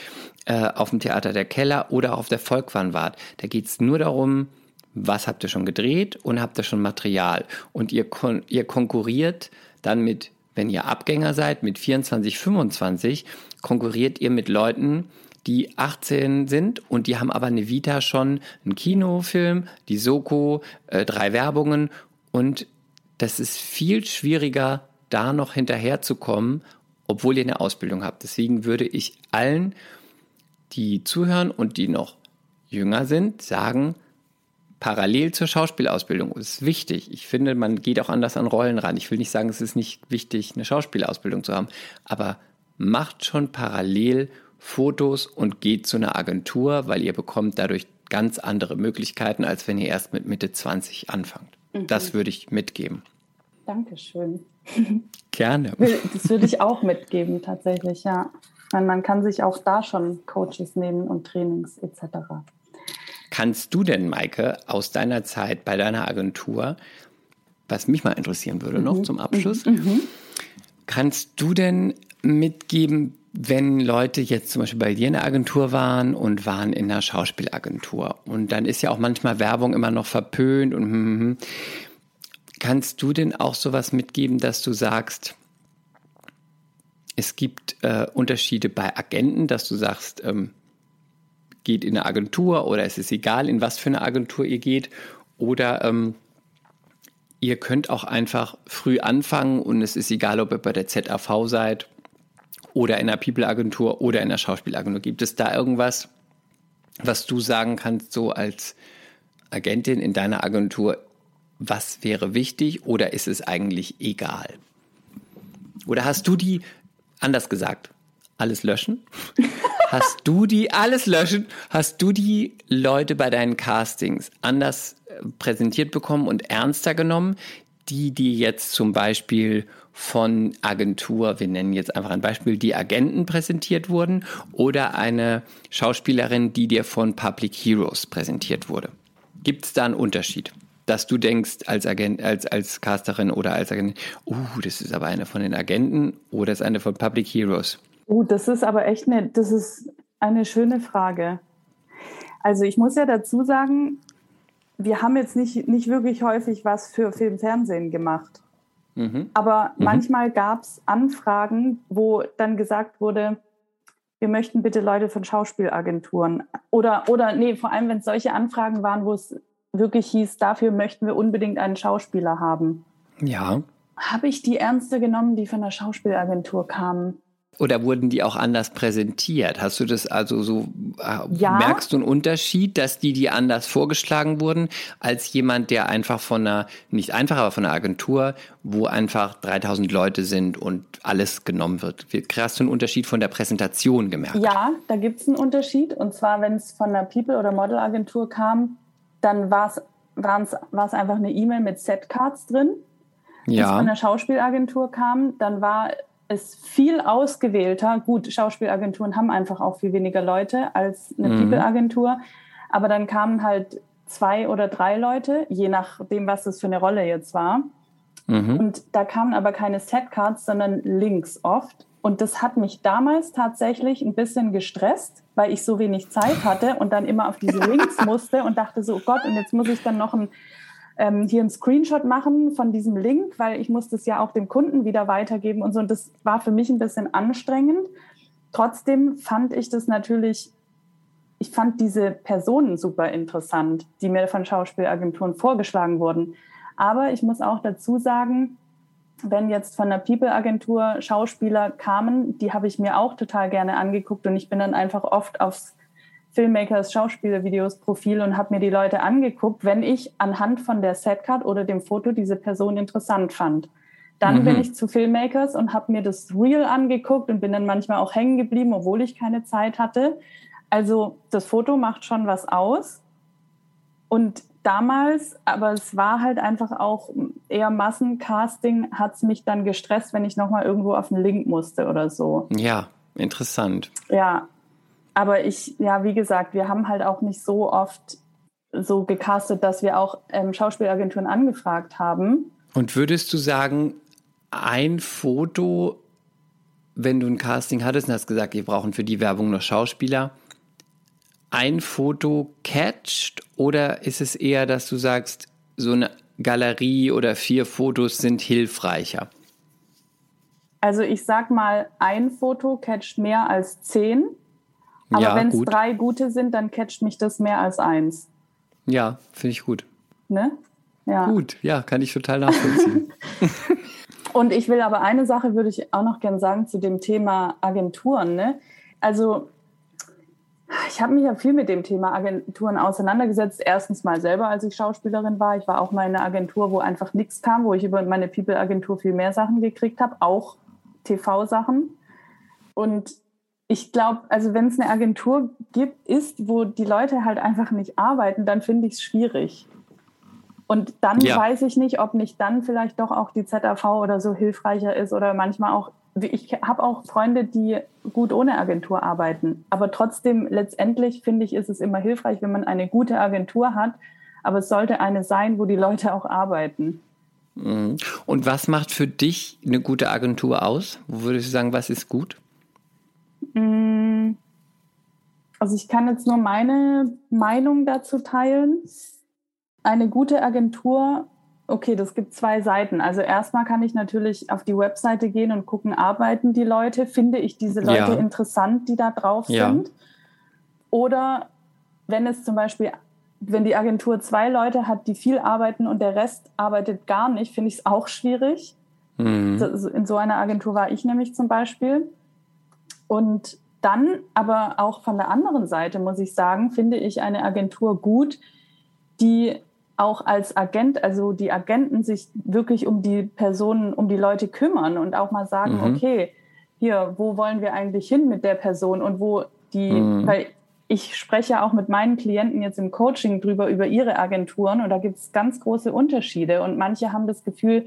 [SPEAKER 2] äh, auf dem Theater der Keller oder auf der Volkwang wart. Da geht es nur darum, was habt ihr schon gedreht und habt ihr schon Material. Und ihr, kon ihr konkurriert dann mit, wenn ihr Abgänger seid, mit 24, 25, konkurriert ihr mit Leuten, die 18 sind und die haben aber eine Vita schon, einen Kinofilm, die Soko, äh, drei Werbungen und das ist viel schwieriger, da noch hinterherzukommen, obwohl ihr eine Ausbildung habt. Deswegen würde ich allen, die zuhören und die noch jünger sind, sagen, parallel zur Schauspielausbildung ist wichtig. Ich finde, man geht auch anders an Rollen ran. Ich will nicht sagen, es ist nicht wichtig, eine Schauspielausbildung zu haben, aber macht schon parallel Fotos und geht zu einer Agentur, weil ihr bekommt dadurch ganz andere Möglichkeiten, als wenn ihr erst mit Mitte 20 anfangt. Mhm. Das würde ich mitgeben.
[SPEAKER 1] Dankeschön.
[SPEAKER 2] Gerne.
[SPEAKER 1] Das würde ich auch mitgeben, tatsächlich, ja. Man kann sich auch da schon Coaches nehmen und Trainings etc.
[SPEAKER 2] Kannst du denn, Maike, aus deiner Zeit bei deiner Agentur, was mich mal interessieren würde mhm. noch zum Abschluss, mhm. mhm. kannst du denn mitgeben, wenn Leute jetzt zum Beispiel bei dir in der Agentur waren und waren in einer Schauspielagentur und dann ist ja auch manchmal Werbung immer noch verpönt und hm, hm, hm. kannst du denn auch sowas mitgeben, dass du sagst, es gibt äh, Unterschiede bei Agenten, dass du sagst, ähm, geht in eine Agentur oder es ist egal, in was für eine Agentur ihr geht. Oder ähm, ihr könnt auch einfach früh anfangen und es ist egal, ob ihr bei der ZAV seid oder in einer People-Agentur oder in einer Schauspielagentur. Gibt es da irgendwas, was du sagen kannst, so als Agentin in deiner Agentur, was wäre wichtig oder ist es eigentlich egal? Oder hast du die, anders gesagt, alles löschen? Hast du die, alles löschen, hast du die Leute bei deinen Castings anders präsentiert bekommen und ernster genommen. Die, die jetzt zum Beispiel von Agentur, wir nennen jetzt einfach ein Beispiel, die Agenten präsentiert wurden oder eine Schauspielerin, die dir von Public Heroes präsentiert wurde. Gibt es da einen Unterschied? Dass du denkst als Agent, als, als Casterin oder als Agent, uh, das ist aber eine von den Agenten oder ist eine von Public Heroes?
[SPEAKER 1] Uh, das ist aber echt eine, das ist eine schöne Frage. Also ich muss ja dazu sagen, wir haben jetzt nicht, nicht wirklich häufig was für Film, Fernsehen gemacht. Mhm. Aber mhm. manchmal gab es Anfragen, wo dann gesagt wurde, wir möchten bitte Leute von Schauspielagenturen. Oder, oder nee, vor allem, wenn es solche Anfragen waren, wo es wirklich hieß, dafür möchten wir unbedingt einen Schauspieler haben.
[SPEAKER 2] Ja.
[SPEAKER 1] Habe ich die Ernste genommen, die von der Schauspielagentur kamen?
[SPEAKER 2] Oder wurden die auch anders präsentiert? Hast du das also so, äh, ja. merkst du einen Unterschied, dass die die anders vorgeschlagen wurden, als jemand, der einfach von einer, nicht einfach, aber von einer Agentur, wo einfach 3000 Leute sind und alles genommen wird? Hast du einen Unterschied von der Präsentation gemerkt?
[SPEAKER 1] Ja, da gibt es einen Unterschied. Und zwar, wenn es von einer People- oder Modelagentur kam, dann war es einfach eine E-Mail mit Setcards drin. Wenn es von einer Schauspielagentur kam, dann war ist viel ausgewählter. Gut, Schauspielagenturen haben einfach auch viel weniger Leute als eine mhm. People-Agentur. Aber dann kamen halt zwei oder drei Leute, je nachdem, was das für eine Rolle jetzt war. Mhm. Und da kamen aber keine Setcards, sondern Links oft. Und das hat mich damals tatsächlich ein bisschen gestresst, weil ich so wenig Zeit hatte und dann immer auf diese Links musste und dachte so, oh Gott, und jetzt muss ich dann noch ein ähm, hier einen Screenshot machen von diesem Link, weil ich muss das ja auch dem Kunden wieder weitergeben und so. Und das war für mich ein bisschen anstrengend. Trotzdem fand ich das natürlich, ich fand diese Personen super interessant, die mir von Schauspielagenturen vorgeschlagen wurden. Aber ich muss auch dazu sagen, wenn jetzt von der People-Agentur Schauspieler kamen, die habe ich mir auch total gerne angeguckt und ich bin dann einfach oft aufs Filmmakers Schauspielervideos Profil und habe mir die Leute angeguckt, wenn ich anhand von der Setcard oder dem Foto diese Person interessant fand. Dann mhm. bin ich zu Filmmakers und habe mir das Reel angeguckt und bin dann manchmal auch hängen geblieben, obwohl ich keine Zeit hatte. Also das Foto macht schon was aus. Und damals, aber es war halt einfach auch eher Massencasting, hat es mich dann gestresst, wenn ich nochmal irgendwo auf den Link musste oder so.
[SPEAKER 2] Ja, interessant.
[SPEAKER 1] Ja, aber ich, ja, wie gesagt, wir haben halt auch nicht so oft so gecastet, dass wir auch ähm, Schauspielagenturen angefragt haben.
[SPEAKER 2] Und würdest du sagen, ein Foto, wenn du ein Casting hattest und hast gesagt, wir brauchen für die Werbung noch Schauspieler, ein Foto catcht oder ist es eher, dass du sagst, so eine Galerie oder vier Fotos sind hilfreicher?
[SPEAKER 1] Also ich sag mal, ein Foto catcht mehr als zehn. Aber ja, wenn es drei gute sind, dann catcht mich das mehr als eins.
[SPEAKER 2] Ja, finde ich gut.
[SPEAKER 1] Ne? Ja.
[SPEAKER 2] Gut, ja, kann ich total nachvollziehen.
[SPEAKER 1] Und ich will aber eine Sache würde ich auch noch gern sagen zu dem Thema Agenturen. Ne? Also ich habe mich ja viel mit dem Thema Agenturen auseinandergesetzt. Erstens mal selber, als ich Schauspielerin war. Ich war auch mal in einer Agentur, wo einfach nichts kam, wo ich über meine People-Agentur viel mehr Sachen gekriegt habe, auch TV-Sachen. Und ich glaube, also wenn es eine Agentur gibt, ist, wo die Leute halt einfach nicht arbeiten, dann finde ich es schwierig. Und dann ja. weiß ich nicht, ob nicht dann vielleicht doch auch die ZAV oder so hilfreicher ist oder manchmal auch, ich habe auch Freunde, die gut ohne Agentur arbeiten. Aber trotzdem, letztendlich finde ich, ist es immer hilfreich, wenn man eine gute Agentur hat. Aber es sollte eine sein, wo die Leute auch arbeiten.
[SPEAKER 2] Mhm. Und was macht für dich eine gute Agentur aus? Wo würdest du sagen, was ist gut?
[SPEAKER 1] Mm, also ich kann jetzt nur meine Meinung dazu teilen. Eine gute Agentur, okay, das gibt zwei Seiten. Also erstmal kann ich natürlich auf die Webseite gehen und gucken, arbeiten die Leute, finde ich diese Leute ja. interessant, die da drauf ja. sind. Oder wenn es zum Beispiel, wenn die Agentur zwei Leute hat, die viel arbeiten und der Rest arbeitet gar nicht, finde ich es auch schwierig. Mhm. In so einer Agentur war ich nämlich zum Beispiel. Und dann aber auch von der anderen Seite, muss ich sagen, finde ich eine Agentur gut, die auch als Agent, also die Agenten sich wirklich um die Personen, um die Leute kümmern und auch mal sagen, mhm. okay, hier, wo wollen wir eigentlich hin mit der Person und wo die, mhm. weil ich spreche auch mit meinen Klienten jetzt im Coaching drüber, über ihre Agenturen und da gibt es ganz große Unterschiede und manche haben das Gefühl,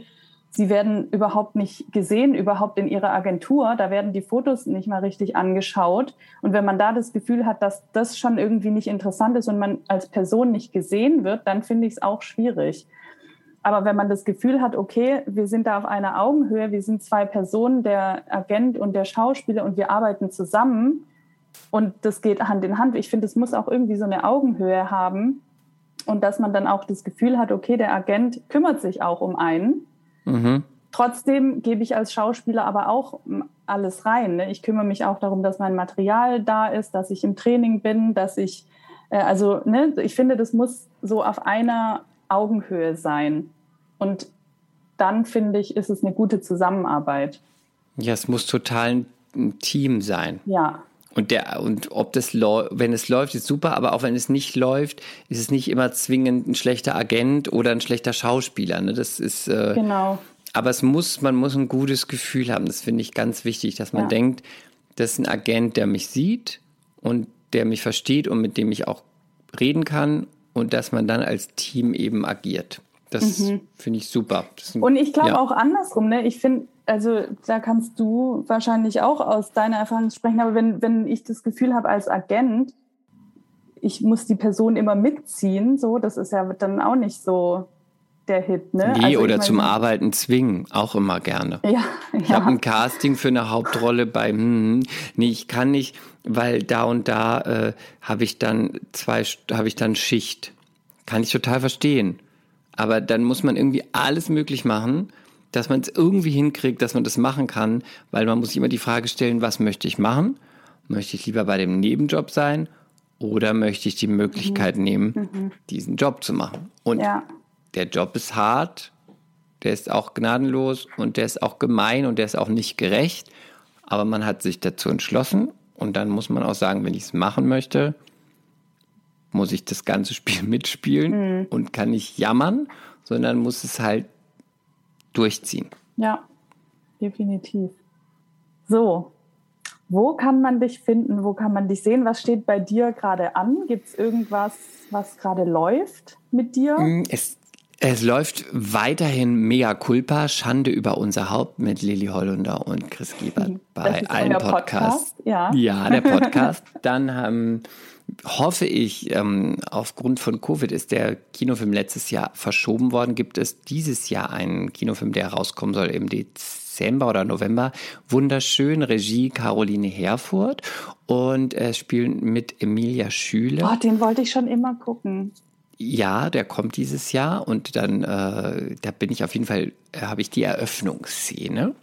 [SPEAKER 1] sie werden überhaupt nicht gesehen, überhaupt in ihrer Agentur. Da werden die Fotos nicht mal richtig angeschaut. Und wenn man da das Gefühl hat, dass das schon irgendwie nicht interessant ist und man als Person nicht gesehen wird, dann finde ich es auch schwierig. Aber wenn man das Gefühl hat, okay, wir sind da auf einer Augenhöhe, wir sind zwei Personen, der Agent und der Schauspieler und wir arbeiten zusammen und das geht Hand in Hand. Ich finde, es muss auch irgendwie so eine Augenhöhe haben und dass man dann auch das Gefühl hat, okay, der Agent kümmert sich auch um einen Mhm. Trotzdem gebe ich als Schauspieler aber auch alles rein. Ne? Ich kümmere mich auch darum, dass mein Material da ist, dass ich im Training bin, dass ich, äh, also ne, ich finde, das muss so auf einer Augenhöhe sein. Und dann finde ich, ist es eine gute Zusammenarbeit.
[SPEAKER 2] Ja, es muss total ein Team sein.
[SPEAKER 1] Ja.
[SPEAKER 2] Und, der, und ob das wenn es läuft, ist super, aber auch wenn es nicht läuft, ist es nicht immer zwingend ein schlechter Agent oder ein schlechter Schauspieler. Ne? Das ist äh,
[SPEAKER 1] genau.
[SPEAKER 2] Aber es muss, man muss ein gutes Gefühl haben. Das finde ich ganz wichtig, dass man ja. denkt, das ist ein Agent, der mich sieht und der mich versteht und mit dem ich auch reden kann und dass man dann als Team eben agiert. Das mhm. finde ich super.
[SPEAKER 1] Ein, und ich glaube ja. auch andersrum. Ne? Ich finde, also da kannst du wahrscheinlich auch aus deiner Erfahrung sprechen, aber wenn, wenn ich das Gefühl habe als Agent, ich muss die Person immer mitziehen, so, das ist ja dann auch nicht so der Hit, ne?
[SPEAKER 2] Nee, also, oder meine, zum Arbeiten zwingen, auch immer gerne.
[SPEAKER 1] Ja,
[SPEAKER 2] Ich habe ein Casting für eine Hauptrolle bei, hm, hm, nee, ich kann nicht, weil da und da äh, habe ich dann zwei, habe ich dann Schicht. Kann ich total verstehen. Aber dann muss man irgendwie alles möglich machen, dass man es irgendwie hinkriegt, dass man das machen kann, weil man muss sich immer die Frage stellen, was möchte ich machen? Möchte ich lieber bei dem Nebenjob sein oder möchte ich die Möglichkeit mhm. nehmen, mhm. diesen Job zu machen? Und ja. der Job ist hart, der ist auch gnadenlos und der ist auch gemein und der ist auch nicht gerecht, aber man hat sich dazu entschlossen und dann muss man auch sagen, wenn ich es machen möchte, muss ich das ganze Spiel mitspielen mhm. und kann nicht jammern, sondern muss es halt durchziehen.
[SPEAKER 1] Ja, definitiv. So, wo kann man dich finden? Wo kann man dich sehen? Was steht bei dir gerade an? Gibt es irgendwas, was gerade läuft mit dir? Mm,
[SPEAKER 2] es, es läuft weiterhin Mea Culpa, Schande über unser Haupt mit Lilly Hollunder und Chris Giebert bei allen Podcasts. Podcast,
[SPEAKER 1] ja.
[SPEAKER 2] ja, der Podcast. Dann haben hoffe ich, ähm, aufgrund von Covid ist der Kinofilm letztes Jahr verschoben worden. Gibt es dieses Jahr einen Kinofilm, der rauskommen soll im Dezember oder November? Wunderschön, Regie Caroline Herfurth und äh, spielen mit Emilia Schüle.
[SPEAKER 1] Oh, den wollte ich schon immer gucken.
[SPEAKER 2] Ja, der kommt dieses Jahr und dann, äh, da bin ich auf jeden Fall, äh, habe ich die Eröffnungsszene.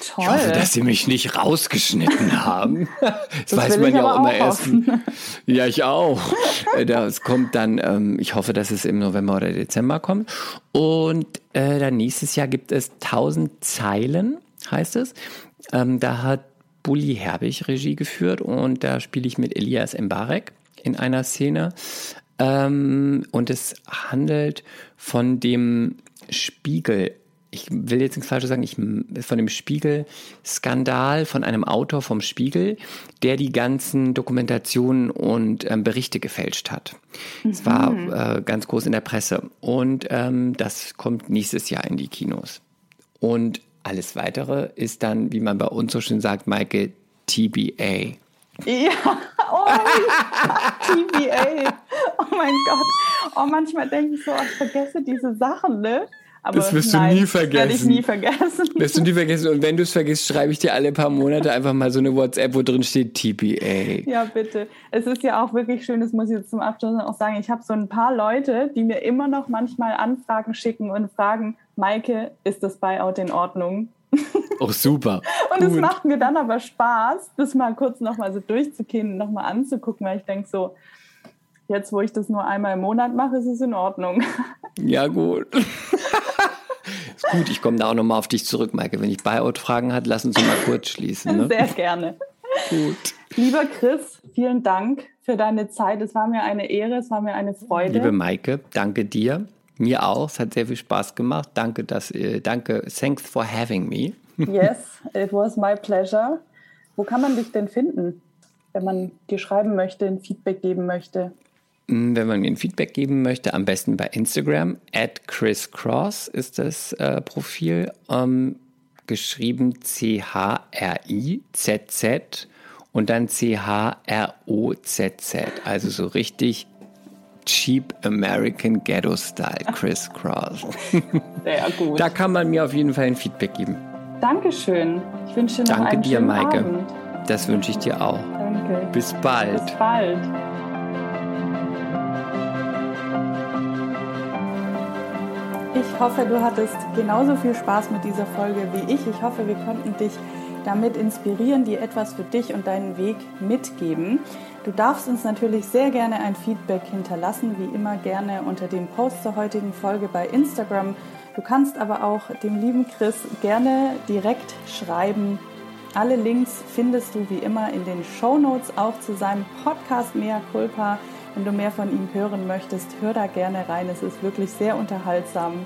[SPEAKER 2] Toll. Ich hoffe, dass sie mich nicht rausgeschnitten haben. Das, weiß man ja auch immer erst. Ja, ich auch. Äh, das kommt dann, ähm, ich hoffe, dass es im November oder Dezember kommt. Und äh, dann nächstes Jahr gibt es 1000 Zeilen, heißt es. Ähm, da hat Bully Herbig Regie geführt und da spiele ich mit Elias Mbarek in einer Szene. Ähm, und es handelt von dem Spiegel ich will jetzt nichts Falsches sagen, ich, von dem Spiegel-Skandal von einem Autor vom Spiegel, der die ganzen Dokumentationen und ähm, Berichte gefälscht hat. Es mhm. war äh, ganz groß in der Presse. Und ähm, das kommt nächstes Jahr in die Kinos. Und alles weitere ist dann, wie man bei uns so schön sagt, Maike, TBA.
[SPEAKER 1] Ja, oh TBA. Oh mein Gott. Oh, manchmal denke ich so, ich vergesse diese Sachen, ne?
[SPEAKER 2] Aber das wirst nein, du nie vergessen. Werde
[SPEAKER 1] ich nie vergessen.
[SPEAKER 2] Wirst du nie vergessen. Und wenn du es vergisst, schreibe ich dir alle paar Monate einfach mal so eine WhatsApp, wo drin steht TPA.
[SPEAKER 1] Ja, bitte. Es ist ja auch wirklich schön, das muss ich jetzt zum Abschluss auch sagen. Ich habe so ein paar Leute, die mir immer noch manchmal Anfragen schicken und fragen, Maike, ist das Buyout in Ordnung?
[SPEAKER 2] Oh, super.
[SPEAKER 1] und es macht mir dann aber Spaß, das mal kurz nochmal so durchzugehen und nochmal anzugucken, weil ich denke so, jetzt wo ich das nur einmal im Monat mache, ist es in Ordnung.
[SPEAKER 2] Ja, gut. Ist gut, ich komme da auch nochmal auf dich zurück, Maike. Wenn ich Buyout-Fragen hat, lass uns mal kurz schließen. Ne?
[SPEAKER 1] Sehr gerne.
[SPEAKER 2] Gut.
[SPEAKER 1] Lieber Chris, vielen Dank für deine Zeit. Es war mir eine Ehre, es war mir eine Freude.
[SPEAKER 2] Liebe Maike, danke dir. Mir auch. Es hat sehr viel Spaß gemacht. Danke, dass, äh, danke. Thanks for having me.
[SPEAKER 1] yes, it was my pleasure. Wo kann man dich denn finden? wenn man dir schreiben möchte, ein Feedback geben möchte?
[SPEAKER 2] Mm, wenn man mir ein Feedback geben möchte, am besten bei Instagram. At Chris Cross ist das äh, Profil. Ähm, geschrieben C-H-R-I-Z-Z und dann C-H-R-O-Z-Z. Also so richtig Cheap American Ghetto Style, Chris Cross.
[SPEAKER 1] Sehr gut.
[SPEAKER 2] Da kann man mir auf jeden Fall ein Feedback geben.
[SPEAKER 1] Dankeschön. Ich wünsche dir noch
[SPEAKER 2] Danke
[SPEAKER 1] einen
[SPEAKER 2] dir, Maike.
[SPEAKER 1] Abend.
[SPEAKER 2] Das wünsche ich dir auch.
[SPEAKER 1] Danke.
[SPEAKER 2] Bis bald.
[SPEAKER 1] Bis bald. Ich hoffe, du hattest genauso viel Spaß mit dieser Folge wie ich. Ich hoffe, wir konnten dich damit inspirieren, dir etwas für dich und deinen Weg mitgeben. Du darfst uns natürlich sehr gerne ein Feedback hinterlassen, wie immer gerne unter dem Post zur heutigen Folge bei Instagram. Du kannst aber auch dem lieben Chris gerne direkt schreiben. Alle Links findest du wie immer in den Show Notes, auch zu seinem Podcast Mea Culpa. Wenn du mehr von ihm hören möchtest, hör da gerne rein. Es ist wirklich sehr unterhaltsam.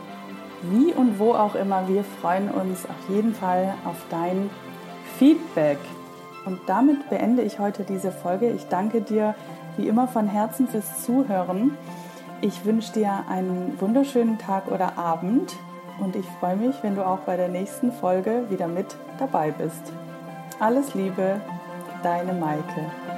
[SPEAKER 1] Wie und wo auch immer, wir freuen uns auf jeden Fall auf dein Feedback. Und damit beende ich heute diese Folge. Ich danke dir wie immer von Herzen fürs Zuhören. Ich wünsche dir einen wunderschönen Tag oder Abend und ich freue mich, wenn du auch bei der nächsten Folge wieder mit dabei bist. Alles Liebe, deine Maike.